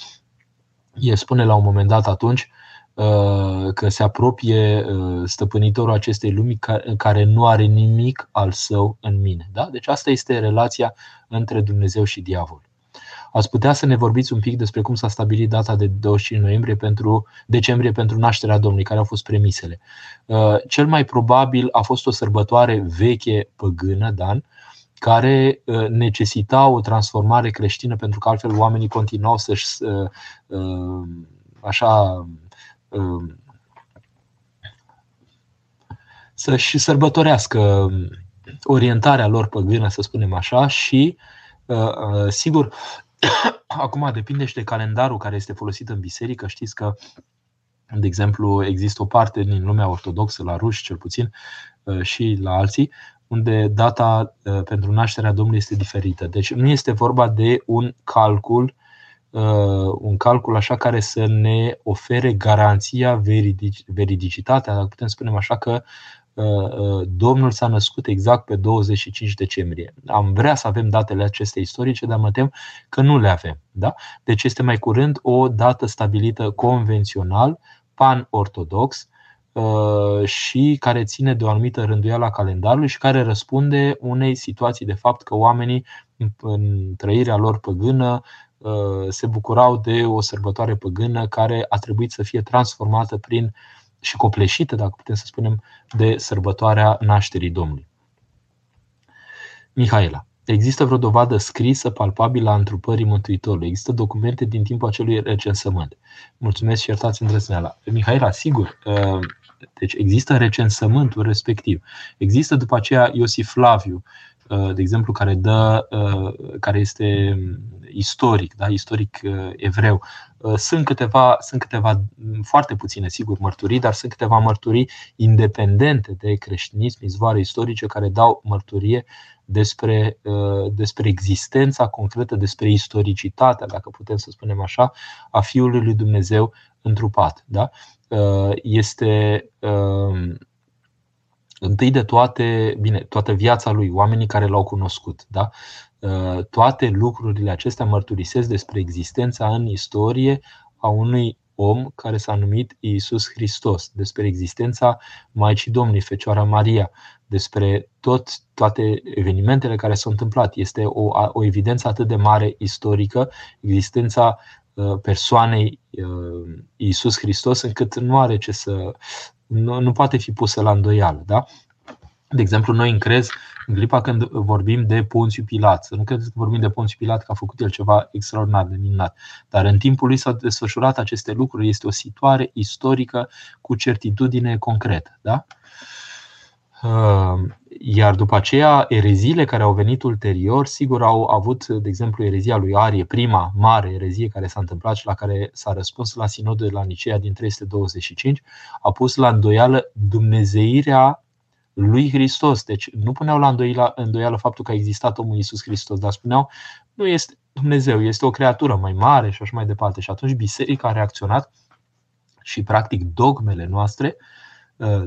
el spune la un moment dat atunci, Uh, că se apropie uh, stăpânitorul acestei lumi care nu are nimic al său în mine. Da? Deci asta este relația între Dumnezeu și diavol. Ați putea să ne vorbiți un pic despre cum s-a stabilit data de 25 noiembrie pentru decembrie pentru nașterea Domnului, care au fost premisele. Uh, cel mai probabil a fost o sărbătoare veche păgână, Dan, care necesita o transformare creștină pentru că altfel oamenii continuau să-și așa să-și sărbătorească orientarea lor păgână, să spunem așa, și sigur, <coughs> acum depinde și de calendarul care este folosit în biserică. Știți că de exemplu, există o parte din lumea ortodoxă, la ruși cel puțin, și la alții, unde data pentru nașterea Domnului este diferită. Deci nu este vorba de un calcul un calcul așa care să ne ofere garanția veridicitatea, dacă putem spune așa că Domnul s-a născut exact pe 25 decembrie. Am vrea să avem datele acestea istorice, dar mă tem că nu le avem. Da? Deci este mai curând o dată stabilită convențional, pan-ortodox, Uh, și care ține de o anumită rânduială a calendarului și care răspunde unei situații de fapt că oamenii în trăirea lor păgână uh, se bucurau de o sărbătoare păgână care a trebuit să fie transformată prin și copleșită, dacă putem să spunem, de sărbătoarea nașterii Domnului. Mihaela. Există vreo dovadă scrisă, palpabilă a întrupării Mântuitorului? Există documente din timpul acelui recensământ? Mulțumesc și iertați îndrăzneala. Mihaela, sigur, uh, deci există recensământul respectiv. Există după aceea Iosif Flaviu, uh, de exemplu, care, dă, uh, care este istoric, da? istoric uh, evreu. Sunt câteva, sunt câteva, foarte puține, sigur, mărturii, dar sunt câteva mărturii independente de creștinism, izvoare istorice, care dau mărturie despre, despre existența concretă, despre istoricitatea, dacă putem să spunem așa, a Fiului lui Dumnezeu întrupat. Da? Uh, este um, întâi de toate, bine, toată viața lui, oamenii care l-au cunoscut, da? Uh, toate lucrurile acestea mărturisesc despre existența în istorie a unui om care s-a numit Iisus Hristos, despre existența Maicii Domnului, Fecioara Maria, despre tot, toate evenimentele care s-au întâmplat. Este o, o evidență atât de mare istorică, existența Uh, persoanei uh, Iisus Hristos, încât nu are ce să. Nu, nu poate fi pusă la îndoială. Da? De exemplu, noi în crez, în clipa când vorbim de Ponțiu Pilat, să nu credeți că vorbim de Ponțiu Pilat că a făcut el ceva extraordinar de minunat, dar în timpul lui s-au desfășurat aceste lucruri, este o situare istorică cu certitudine concretă. Da? Uh, iar după aceea, ereziile care au venit ulterior, sigur, au avut, de exemplu, erezia lui Arie, prima mare erezie care s-a întâmplat și la care s-a răspuns la sinodul de la Nicea din 325, a pus la îndoială dumnezeirea lui Hristos. Deci nu puneau la îndoială, îndoială faptul că a existat omul Iisus Hristos, dar spuneau nu este Dumnezeu, este o creatură mai mare și așa mai departe. Și atunci biserica a reacționat și practic dogmele noastre,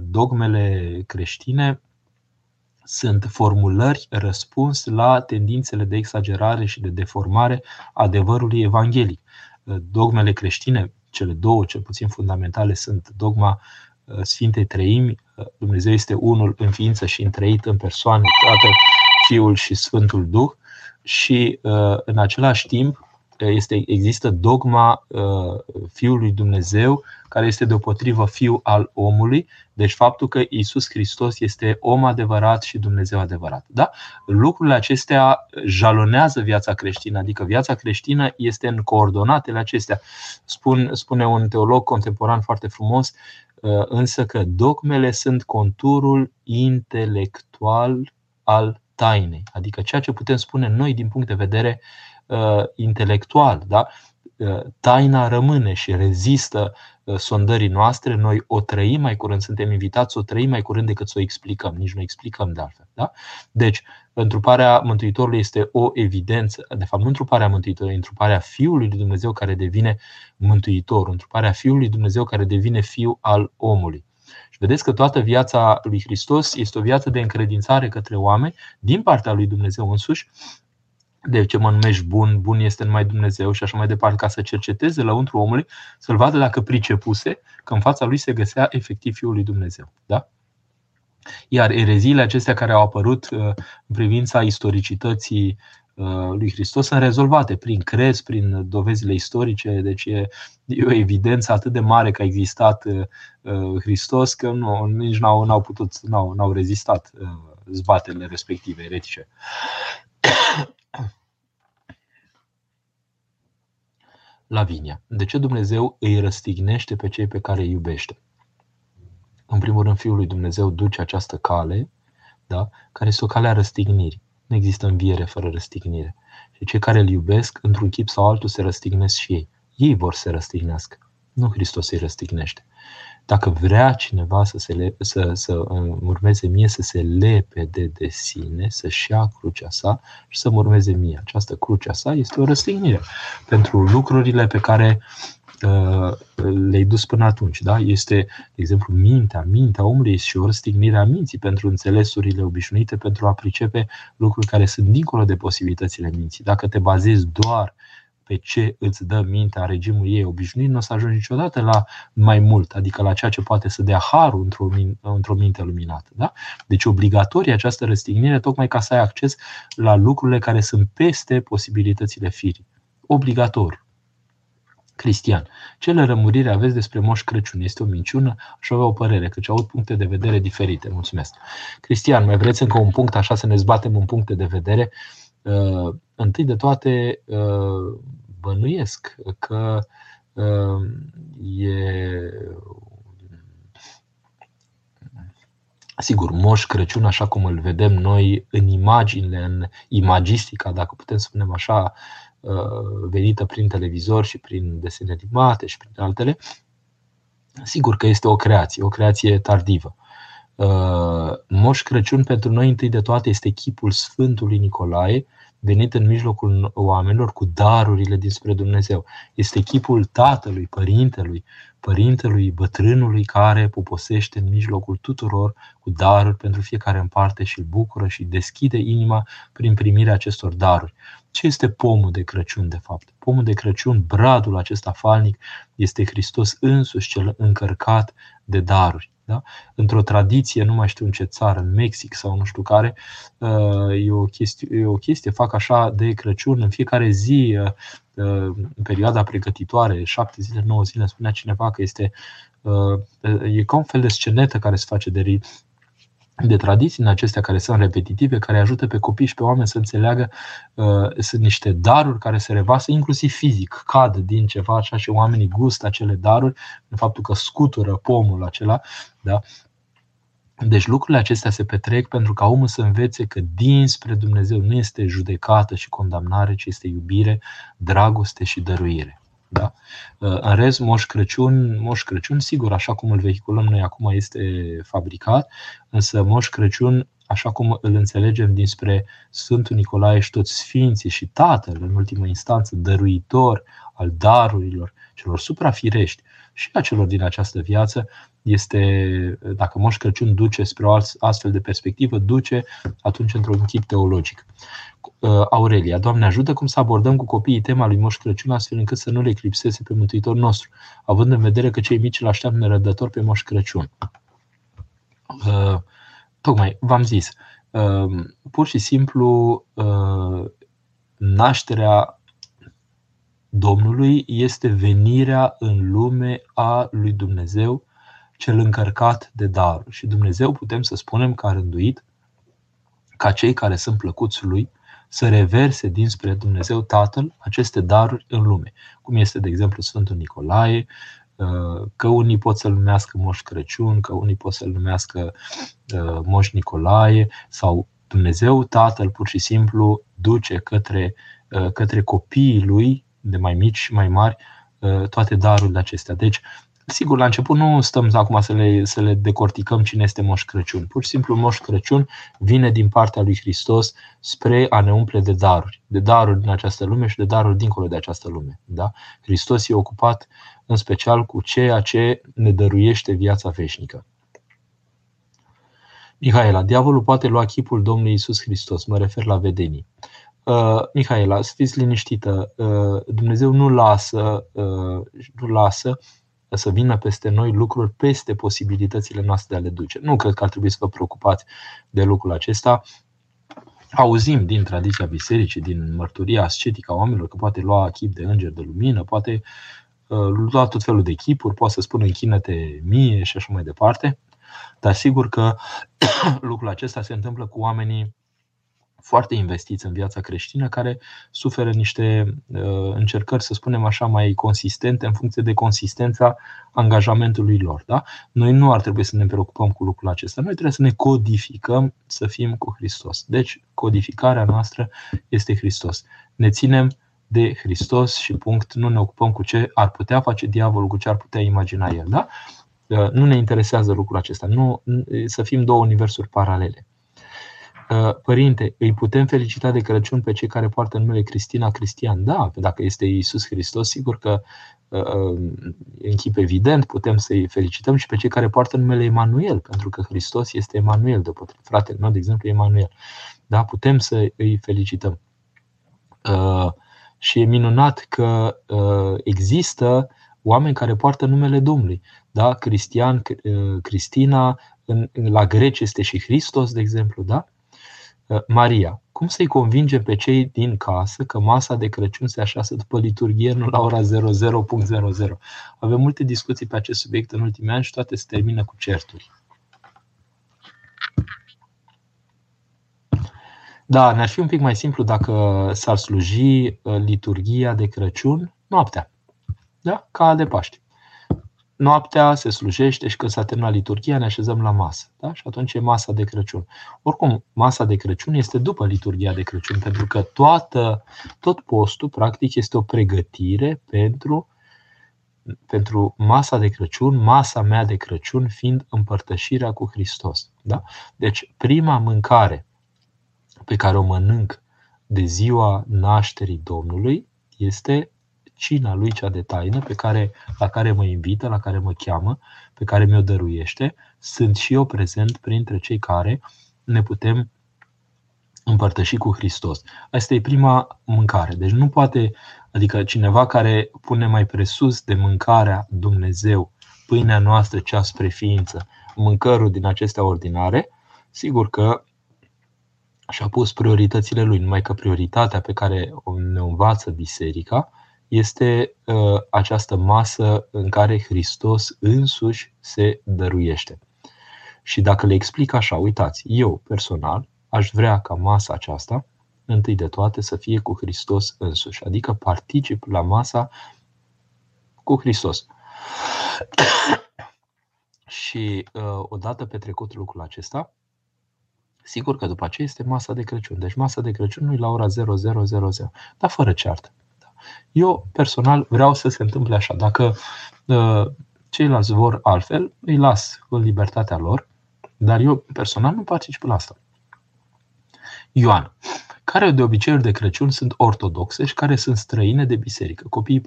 dogmele creștine, sunt formulări răspuns la tendințele de exagerare și de deformare a adevărului evanghelic. Dogmele creștine, cele două cel puțin fundamentale, sunt dogma uh, Sfintei Treimi, uh, Dumnezeu este unul în ființă și întreit în persoană, Tatăl, Fiul și Sfântul Duh și uh, în același timp este, există dogma uh, Fiului Dumnezeu, care este deopotrivă Fiul al omului, deci faptul că Isus Hristos este om adevărat și Dumnezeu adevărat. Da? Lucrurile acestea jalonează viața creștină, adică viața creștină este în coordonatele acestea. Spun, spune un teolog contemporan foarte frumos, uh, însă că dogmele sunt conturul intelectual al tainei, adică ceea ce putem spune noi din punct de vedere uh, intelectual. Da? Uh, taina rămâne și rezistă uh, sondării noastre, noi o trăim mai curând, suntem invitați să o trăim mai curând decât să o explicăm, nici nu explicăm de altfel. Da? Deci, întruparea Mântuitorului este o evidență, de fapt, nu întruparea Mântuitorului, întruparea Fiului lui Dumnezeu care devine Mântuitor, întruparea Fiului lui Dumnezeu care devine Fiul al omului. Și vedeți că toată viața lui Hristos este o viață de încredințare către oameni din partea lui Dumnezeu însuși, de ce mă numești bun, bun este numai Dumnezeu și așa mai departe, ca să cerceteze lăuntru omului, să-l vadă dacă pricepuse că în fața lui se găsea efectiv Fiul lui Dumnezeu. Da? Iar ereziile acestea care au apărut uh, în privința istoricității uh, lui Hristos sunt rezolvate prin crez, prin dovezile istorice, deci e, e o evidență atât de mare că a existat uh, Hristos că nu, nici n-au, n-au putut, n-au, n-au rezistat zbatele respective eretice. Lavinia. De ce Dumnezeu îi răstignește pe cei pe care îi iubește? în primul rând, Fiul lui Dumnezeu duce această cale, da? care este o cale a răstignirii. Nu există înviere fără răstignire. Și cei care îl iubesc, într-un chip sau altul, se răstignesc și ei. Ei vor să răstignească. Nu Hristos îi răstignește. Dacă vrea cineva să, se le, să, să uh, urmeze mie, să se lepede de sine, să-și ia crucea sa și să mă urmeze mie. Această crucea sa este o răstignire pentru lucrurile pe care uh, le-ai dus până atunci. Da? Este, de exemplu, mintea. Mintea omului și o răstignire a minții pentru înțelesurile obișnuite, pentru a pricepe lucruri care sunt dincolo de posibilitățile minții. Dacă te bazezi doar pe ce îți dă mintea regimul ei obișnuit, nu o să ajungi niciodată la mai mult, adică la ceea ce poate să dea harul într-o, într-o minte luminată. Da? Deci obligatorie această răstignire tocmai ca să ai acces la lucrurile care sunt peste posibilitățile firii. Obligatoriu. Cristian. Ce lărămurire aveți despre Moș Crăciun? Este o minciună? Aș avea o părere, căci aud puncte de vedere diferite. Mulțumesc. Cristian, mai vreți încă un punct, așa să ne zbatem un punct de vedere? Uh, întâi de toate, uh, bănuiesc că uh, e Sigur, Moș Crăciun, așa cum îl vedem noi în imaginile, în imagistica, dacă putem să spunem așa, venită prin televizor și prin desene animate și prin altele, sigur că este o creație, o creație tardivă. Moș Crăciun pentru noi întâi de toate este chipul Sfântului Nicolae, venit în mijlocul oamenilor cu darurile dinspre Dumnezeu. Este chipul tatălui, părintelui, părintelui, bătrânului care poposește în mijlocul tuturor cu daruri pentru fiecare în parte și îl bucură și deschide inima prin primirea acestor daruri. Ce este pomul de Crăciun, de fapt? Pomul de Crăciun, bradul acesta falnic, este Hristos însuși cel încărcat de daruri. Da? Într-o tradiție, nu mai știu în ce țară, în Mexic sau nu știu care, uh, e o chestie, e o chestie fac așa de Crăciun în fiecare zi, uh, uh, în perioada pregătitoare, șapte zile, nouă zile, spunea cineva că este e ca un fel de scenetă care se face de de tradiții în acestea care sunt repetitive, care ajută pe copii și pe oameni să înțeleagă, uh, sunt niște daruri care se revasă inclusiv fizic, cad din ceva așa și oamenii gustă acele daruri, în faptul că scutură pomul acela, da? Deci lucrurile acestea se petrec pentru ca omul să învețe că dinspre Dumnezeu nu este judecată și condamnare, ci este iubire, dragoste și dăruire. Da? Uh, în rest, Moș Crăciun, Moș Crăciun, sigur, așa cum îl vehiculăm noi acum, este fabricat, însă Moș Crăciun, așa cum îl înțelegem dinspre Sfântul Nicolae și toți Sfinții și Tatăl, în ultimă instanță, dăruitor al darurilor celor suprafirești și a celor din această viață, este, dacă Moș Crăciun duce spre o astfel de perspectivă, duce atunci într-un chip teologic. Uh, Aurelia, Doamne ajută cum să abordăm cu copiii tema lui Moș Crăciun astfel încât să nu le eclipseze pe Mântuitor nostru, având în vedere că cei mici îl așteaptă nerăbdător pe Moș Crăciun. Uh, tocmai, v-am zis, uh, pur și simplu nașterea Domnului este venirea în lume a lui Dumnezeu cel încărcat de daruri. Și Dumnezeu putem să spunem că a rânduit ca cei care sunt plăcuți lui să reverse dinspre Dumnezeu Tatăl aceste daruri în lume. Cum este, de exemplu, Sfântul Nicolae, uh, că unii pot să-l numească Moș Crăciun, că unii pot să-l numească uh, Moș Nicolae sau Dumnezeu Tatăl pur și simplu duce către, uh, către copiii lui, de mai mici și mai mari, toate darurile acestea. Deci, Sigur, la început nu stăm acum să le, să le decorticăm cine este Moș Crăciun. Pur și simplu Moș Crăciun vine din partea lui Hristos spre a ne umple de daruri. De daruri din această lume și de daruri dincolo de această lume. Da? Hristos e ocupat în special cu ceea ce ne dăruiește viața veșnică. Mihaela, diavolul poate lua chipul Domnului Isus Hristos, mă refer la vedenii. Uh, Mihaela, să fiți liniștită, uh, Dumnezeu nu lasă, uh, nu lasă să vină peste noi lucruri peste posibilitățile noastre de a le duce. Nu cred că ar trebui să vă preocupați de lucrul acesta. Auzim din tradiția bisericii, din mărturia ascetică a oamenilor că poate lua chip de înger de lumină, poate uh, lua tot felul de chipuri, poate să spună închină-te mie și așa mai departe. Dar sigur că <coughs> lucrul acesta se întâmplă cu oamenii foarte investiți în viața creștină, care suferă niște uh, încercări, să spunem așa, mai consistente în funcție de consistența angajamentului lor. Da? Noi nu ar trebui să ne preocupăm cu lucrul acesta. Noi trebuie să ne codificăm să fim cu Hristos. Deci, codificarea noastră este Hristos. Ne ținem de Hristos și punct. Nu ne ocupăm cu ce ar putea face diavolul, cu ce ar putea imagina el. Da? Uh, nu ne interesează lucrul acesta. Nu, să fim două universuri paralele. Uh, părinte, îi putem felicita de Crăciun pe cei care poartă numele Cristina Cristian? Da, dacă este Iisus Hristos, sigur că uh, în chip evident putem să-i felicităm și pe cei care poartă numele Emanuel, pentru că Hristos este Emanuel, după fratele meu, de exemplu, Emanuel. Da, putem să îi felicităm. Uh, și e minunat că există oameni care poartă numele Domnului. Da? Cristian, Cristina, la greci este și Hristos, de exemplu. Da? Uh, Maria. Cum să-i convingem pe cei din casă că masa de Crăciun se așează după liturghie, nu la ora 00.00? Avem multe discuții pe acest subiect în ultimii ani și toate se termină cu certuri. Da, ne-ar fi un pic mai simplu dacă s-ar sluji uh, liturghia de Crăciun noaptea. Da? Ca de Paște noaptea se slujește și când s-a terminat liturgia ne așezăm la masă. Da? Și atunci e masa de Crăciun. Oricum, masa de Crăciun este după liturgia de Crăciun, pentru că toată, tot postul, practic, este o pregătire pentru, pentru masa de Crăciun, masa mea de Crăciun fiind împărtășirea cu Hristos. Da? Deci, prima mâncare pe care o mănânc de ziua nașterii Domnului este cina lui cea de taină pe care, la care mă invită, la care mă cheamă, pe care mi-o dăruiește, sunt și eu prezent printre cei care ne putem împărtăși cu Hristos. Asta e prima mâncare. Deci nu poate, adică cineva care pune mai presus de mâncarea Dumnezeu, pâinea noastră cea spre ființă, mâncărul din acestea ordinare, sigur că și-a pus prioritățile lui, numai că prioritatea pe care ne învață biserica este uh, această masă în care Hristos însuși se dăruiește. Și dacă le explic așa, uitați, eu personal aș vrea ca masa aceasta, întâi de toate, să fie cu Hristos însuși, adică particip la masa cu Hristos. <coughs> și uh, odată petrecut lucrul acesta, sigur că după aceea este masa de Crăciun. Deci masa de Crăciun nu e la ora 0000, dar fără ceartă. Eu, personal, vreau să se întâmple așa. Dacă uh, ceilalți vor altfel, îi las în libertatea lor, dar eu, personal, nu particip la asta. Ioan care de obiceiuri de Crăciun sunt ortodoxe și care sunt străine de biserică. Copiii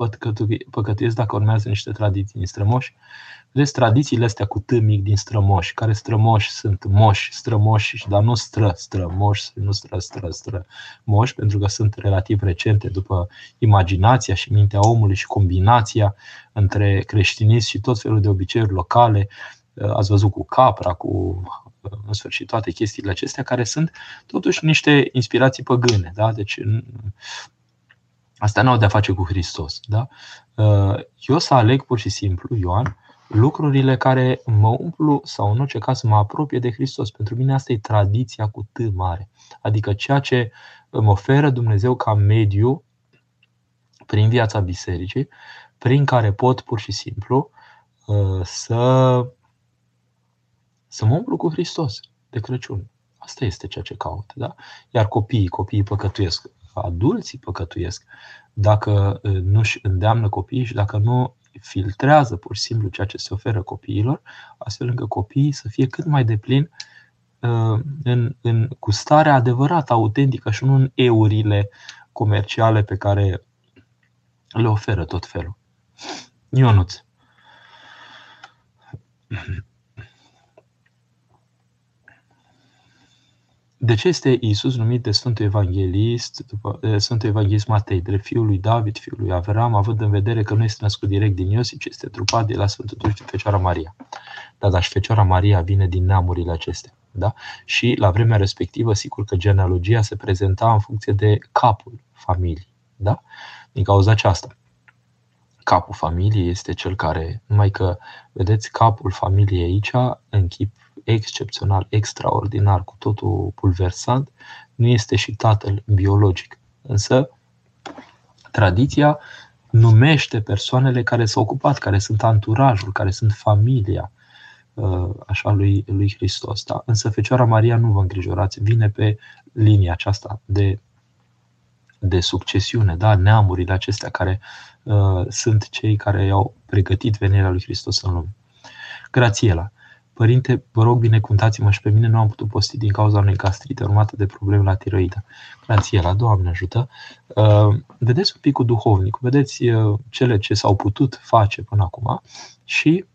păcătuiesc dacă urmează niște tradiții din strămoși. Vedeți tradițiile astea cu T mic din strămoși, care strămoși sunt moși, strămoși, dar nu stră, strămoși, nu stră, stră, stră, moși, pentru că sunt relativ recente după imaginația și mintea omului și combinația între creștinism și tot felul de obiceiuri locale. Ați văzut cu capra, cu în sfârșit toate chestiile acestea, care sunt totuși niște inspirații păgâne. Da? Deci asta nu au de-a face cu Hristos. Da? Eu să aleg pur și simplu, Ioan, lucrurile care mă umplu sau în orice caz mă apropie de Hristos. Pentru mine asta e tradiția cu T mare. Adică ceea ce îmi oferă Dumnezeu ca mediu prin viața bisericii, prin care pot pur și simplu să să mă umplu cu Hristos de Crăciun. Asta este ceea ce caut. Da? Iar copiii, copiii păcătuiesc, adulții păcătuiesc, dacă nu își îndeamnă copiii și dacă nu filtrează pur și simplu ceea ce se oferă copiilor, astfel încât copiii să fie cât mai deplin în, în gustarea adevărată, autentică și nu în eurile comerciale pe care le oferă tot felul. Ionuț. De ce este Isus numit de Sfântul Evanghelist, după, Sfântul Evanghelist Matei, drept fiul lui David, fiul lui Avram, având în vedere că nu este născut direct din Iosif, ci este trupat de la Sfântul Duh și Fecioara Maria. Da, dar și Fecioara Maria vine din neamurile acestea. Da? Și la vremea respectivă, sigur că genealogia se prezenta în funcție de capul familiei. Da? Din cauza aceasta. Capul familiei este cel care, numai că, vedeți, capul familiei aici, în chip excepțional, extraordinar, cu totul pulversant, nu este și tatăl biologic. Însă, tradiția numește persoanele care s-au ocupat, care sunt anturajul, care sunt familia uh, așa lui, lui Hristos. Da? Însă Fecioara Maria, nu vă îngrijorați, vine pe linia aceasta de, de succesiune, da? neamurile acestea care uh, sunt cei care au pregătit venirea lui Hristos în lume. Grațiela. Părinte, vă rog, binecuvântați-mă și pe mine nu am putut posti din cauza unei gastrite urmată de probleme la tiroidă. Grație la Doamne ajută. Uh, vedeți un pic cu duhovnic, vedeți uh, cele ce s-au putut face până acum și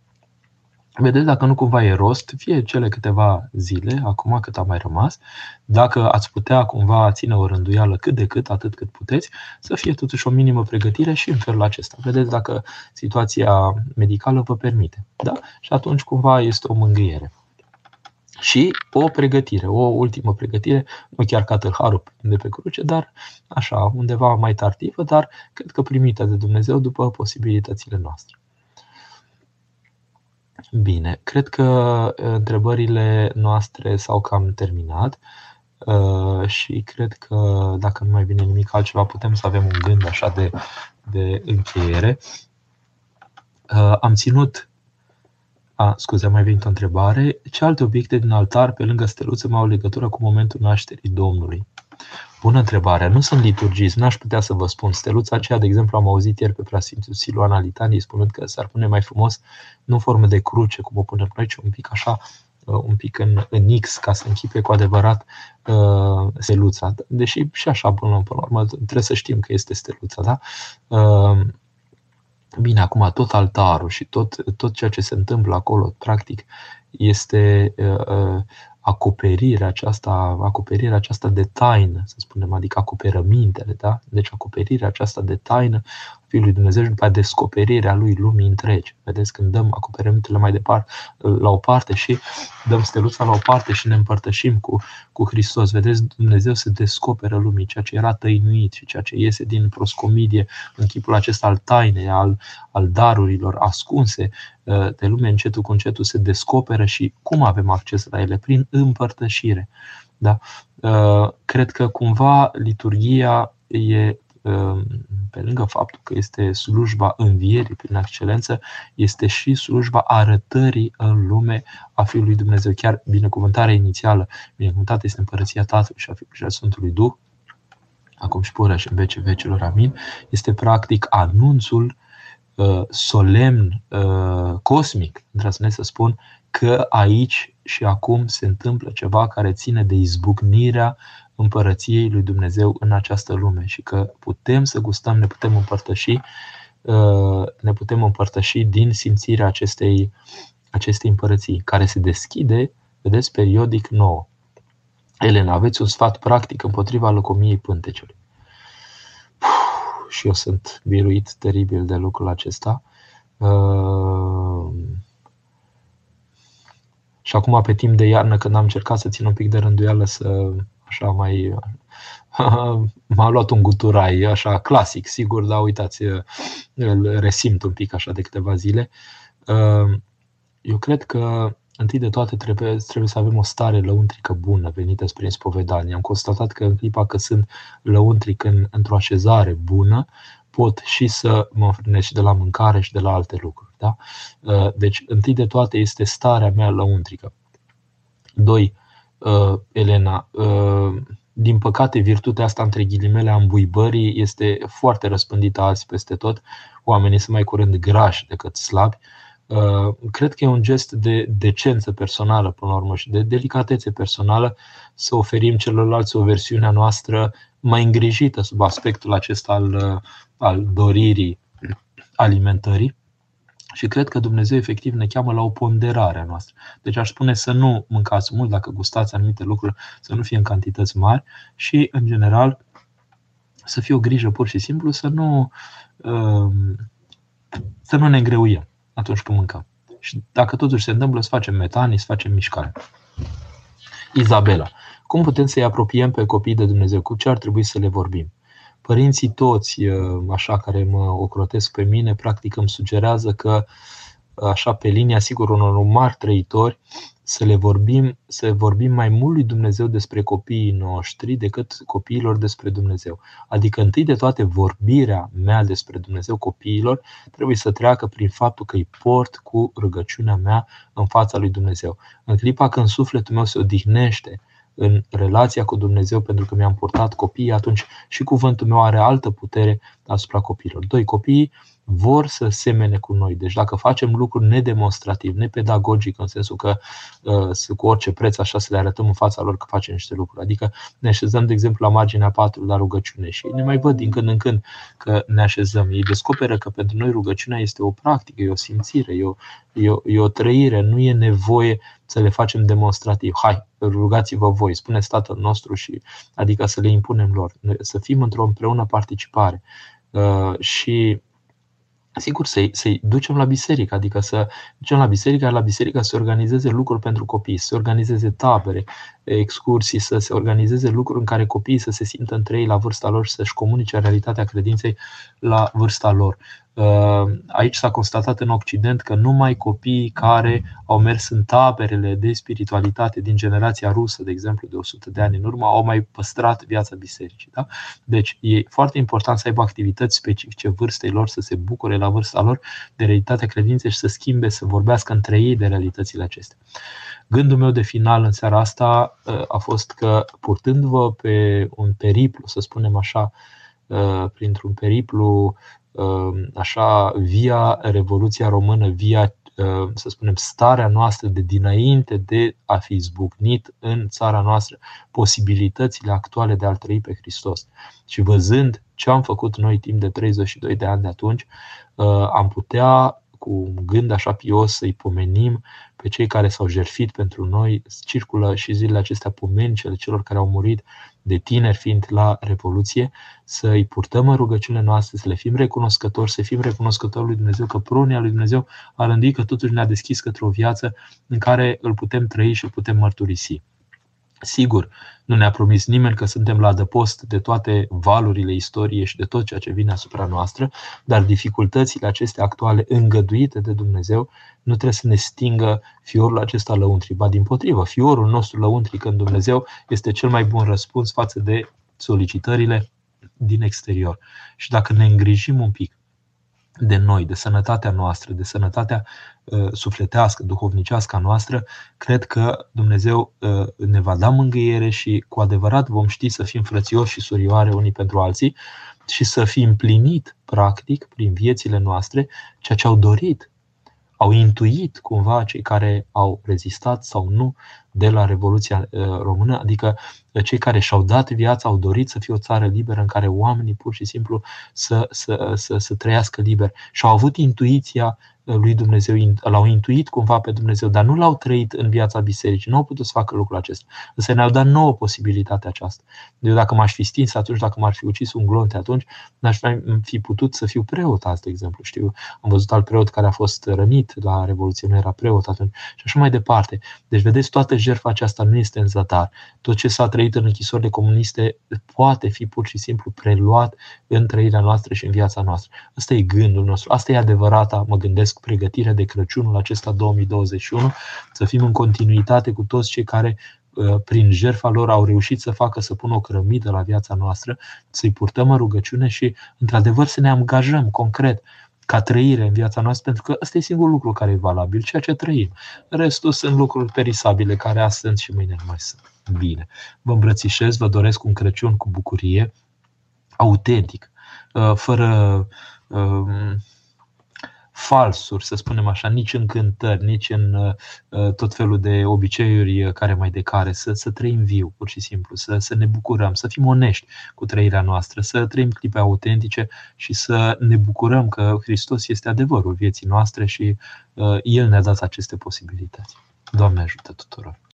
Vedeți dacă nu cumva e rost, fie cele câteva zile, acum cât a mai rămas, dacă ați putea cumva ține o rânduială cât de cât, atât cât puteți, să fie totuși o minimă pregătire și în felul acesta. Vedeți dacă situația medicală vă permite. Da? Și atunci cumva este o mângâiere. Și o pregătire, o ultimă pregătire, nu chiar ca tâlharul de pe cruce, dar așa, undeva mai tardivă, dar cred că primită de Dumnezeu după posibilitățile noastre. Bine, cred că uh, întrebările noastre s-au cam terminat uh, și cred că dacă nu mai vine nimic altceva, putem să avem un gând așa de, de încheiere. Uh, am ținut a, scuze, mai venit o întrebare. Ce alte obiecte din altar, pe lângă steluță, mai au legătură cu momentul nașterii Domnului? Bună întrebare. Nu sunt liturgist, n-aș putea să vă spun. Steluța aceea, de exemplu, am auzit ieri pe preasfințul Siluana Litanii spunând că s-ar pune mai frumos, nu formă de cruce, cum o punem noi, ci un pic așa, uh, un pic în, în X, ca să închipe cu adevărat uh, steluța. Deși și așa, până, până la urmă, trebuie să știm că este steluța, da? Uh, Bine, acum tot altarul și tot, tot ceea ce se întâmplă acolo, practic, este uh, uh acoperirea aceasta, acoperirea aceasta de taină, să spunem, adică acoperămintele, da? Deci acoperirea aceasta de taină Fiului Dumnezeu și după aceea descoperirea lui lumii întregi. Vedeți, când dăm acoperămintele mai departe la o parte și dăm steluța la o parte și ne împărtășim cu, cu Hristos. Vedeți, Dumnezeu se descoperă lumii, ceea ce era tăinuit și ceea ce iese din proscomidie în chipul acesta al tainei, al, al darurilor ascunse uh, de lume, încetul cu încetul se descoperă și cum avem acces la ele? Prin împărtășire. Da? Uh, cred că cumva liturgia e Ehm, pe lângă faptul că este slujba învierii prin excelență, este și slujba arătării în lume a Fiului Dumnezeu. Chiar binecuvântarea inițială, binecuvântată este împărăția Tatălui și a Fiului și a Sfântului Duh, acum și pură și în vece vecilor, amin, este practic anunțul uh, solemn, uh, cosmic, îndrăznesc să spun, că aici și acum se întâmplă ceva care ține de izbucnirea împărăției lui Dumnezeu în această lume și că putem să gustăm, ne putem împărtăși, uh, ne putem împărtăși din simțirea acestei, acestei împărății, care se deschide, vedeți, periodic nouă. Elena, aveți un sfat practic împotriva lăcomiei pânteciului. Puh, și eu sunt biruit teribil de lucrul acesta. Uh, și acum, pe timp de iarnă, când am încercat să țin un pic de rânduială, să așa mai... <laughs> M-a luat un guturai, așa clasic, sigur, dar uitați, îl resimt un pic așa de câteva zile. Eu cred că întâi de toate trebuie, trebuie să avem o stare lăuntrică bună venită spre spovedanie. Am constatat că în clipa că sunt lăuntric în, într-o așezare bună, pot și să mă înfrânesc și de la mâncare și de la alte lucruri. Da? Deci, întâi de toate este starea mea lăuntrică. Doi, uh, Elena. Uh, din păcate, virtutea asta, între ghilimele, a îmbuibării este foarte răspândită azi peste tot. Oamenii sunt mai curând grași decât slabi. Uh, cred că e un gest de decență personală, până la urmă, și de delicatețe personală să oferim celorlalți o versiune a noastră mai îngrijită sub aspectul acesta al, uh, al doririi alimentării și cred că Dumnezeu efectiv ne cheamă la o ponderare a noastră. Deci aș spune să nu mâncați mult dacă gustați anumite lucruri, să nu fie în cantități mari și, în general, să fie o grijă pur și simplu să nu, um, să nu ne îngreuiem atunci când mâncăm. Și dacă totuși se întâmplă, să facem metanii, să facem mișcare. Izabela. Cum putem să-i apropiem pe copiii de Dumnezeu? Cu ce ar trebui să le vorbim? Părinții toți, așa care mă ocrotesc pe mine, practic îmi sugerează că așa pe linia, sigur, unor mari trăitori, să le vorbim, să vorbim mai mult lui Dumnezeu despre copiii noștri decât copiilor despre Dumnezeu. Adică întâi de toate vorbirea mea despre Dumnezeu copiilor trebuie să treacă prin faptul că îi port cu rugăciunea mea în fața lui Dumnezeu. În clipa când sufletul meu se odihnește în relația cu Dumnezeu pentru că mi-am purtat copiii, atunci și cuvântul meu are altă putere asupra copiilor. Doi, copiii vor să semene cu noi. Deci dacă facem lucruri nedemonstrativ, nepedagogic, în sensul că uh, cu orice preț așa să le arătăm în fața lor că facem niște lucruri. Adică ne așezăm, de exemplu, la marginea patului la rugăciune și ne mai văd din când în când că ne așezăm. Ei descoperă că pentru noi rugăciunea este o practică, e o simțire, e o, e o, e o trăire, nu e nevoie să le facem demonstrativ. Hai, rugați-vă voi, spuneți Tatăl nostru și adică să le impunem lor, să fim într-o împreună participare. Uh, și sigur, să-i, să-i ducem la biserică, adică să ducem la biserică, la biserică să organizeze lucruri pentru copii, să organizeze tabere, excursii, să se organizeze lucruri în care copiii să se simtă între ei la vârsta lor și să-și comunice realitatea credinței la vârsta lor. Uh, aici s-a constatat în Occident că numai copiii care au mers în taberele de spiritualitate din generația rusă, de exemplu, de 100 de ani în urmă, au mai păstrat viața bisericii. Da? Deci e foarte important să aibă activități specifice vârstei lor, să se bucure la vârsta lor de realitatea credinței și să schimbe, să vorbească între ei de realitățile acestea. Gândul meu de final în seara asta uh, a fost că, purtându-vă pe un periplu, să spunem așa, uh, printr-un periplu Um, așa via Revoluția Română, via, uh, să spunem, starea noastră de dinainte de a fi zbucnit în țara noastră posibilitățile actuale de a-L trăi pe Hristos. Și văzând ce am făcut noi timp de 32 de ani de atunci, uh, am putea cu un gând așa pios să-i pomenim pe cei care s-au jertfit pentru noi. Circulă și zilele acestea pomeni cele celor care au murit de tineri fiind la Revoluție, să îi purtăm în rugăciunile noastre, să le fim recunoscători, să fim recunoscători lui Dumnezeu, că prunia lui Dumnezeu a rândit că totuși ne-a deschis către o viață în care îl putem trăi și îl putem mărturisi. Sigur, nu ne-a promis nimeni că suntem la adăpost de toate valurile istoriei și de tot ceea ce vine asupra noastră, dar dificultățile acestea actuale îngăduite de Dumnezeu nu trebuie să ne stingă fiorul acesta lăuntri. Ba din potrivă, fiorul nostru lăuntri când Dumnezeu este cel mai bun răspuns față de solicitările din exterior. Și dacă ne îngrijim un pic de noi, de sănătatea noastră, de sănătatea uh, sufletească, duhovnicească a noastră, cred că Dumnezeu uh, ne va da mângâiere și cu adevărat vom ști să fim frățioși și surioare unii pentru alții și să fim împlinit, practic, prin viețile noastre, ceea ce au dorit au intuit cumva cei care au rezistat sau nu de la Revoluția uh, Română, adică uh, cei care și-au dat viața, au dorit să fie o țară liberă în care oamenii pur și simplu să, să, să, să trăiască liber. Și au avut intuiția lui Dumnezeu, l-au intuit cumva pe Dumnezeu, dar nu l-au trăit în viața bisericii, nu au putut să facă lucrul acesta. Însă ne-au dat nouă posibilitatea aceasta. Eu dacă m-aș fi stins atunci, dacă m-ar fi ucis un glonte atunci, n-aș fi putut să fiu preot azi, de exemplu. Știu, am văzut alt preot care a fost rănit la Revoluție, nu era preot atunci și așa mai departe. Deci, vedeți, toată jertfa aceasta nu este în zadar. Tot ce s-a trăit în închisorile comuniste poate fi pur și simplu preluat în trăirea noastră și în viața noastră. Asta e gândul nostru, asta e adevărata, mă gândesc, doresc pregătirea de Crăciunul acesta 2021, să fim în continuitate cu toți cei care uh, prin jertfa lor au reușit să facă să pună o cărămidă la viața noastră, să-i purtăm în rugăciune și, într-adevăr, să ne angajăm concret ca trăire în viața noastră, pentru că ăsta e singurul lucru care e valabil, ceea ce trăim. Restul sunt lucruri perisabile care azi sunt și mâine nu mai sunt. Bine. Vă îmbrățișez, vă doresc un Crăciun cu bucurie, autentic, uh, fără um, falsuri, să spunem așa, nici în cântări, nici în uh, tot felul de obiceiuri care mai de care, să, să trăim viu, pur și simplu, să, să ne bucurăm, să fim onești cu trăirea noastră, să trăim clipe autentice și să ne bucurăm că Hristos este adevărul vieții noastre și uh, El ne-a dat aceste posibilități. Doamne ajută tuturor!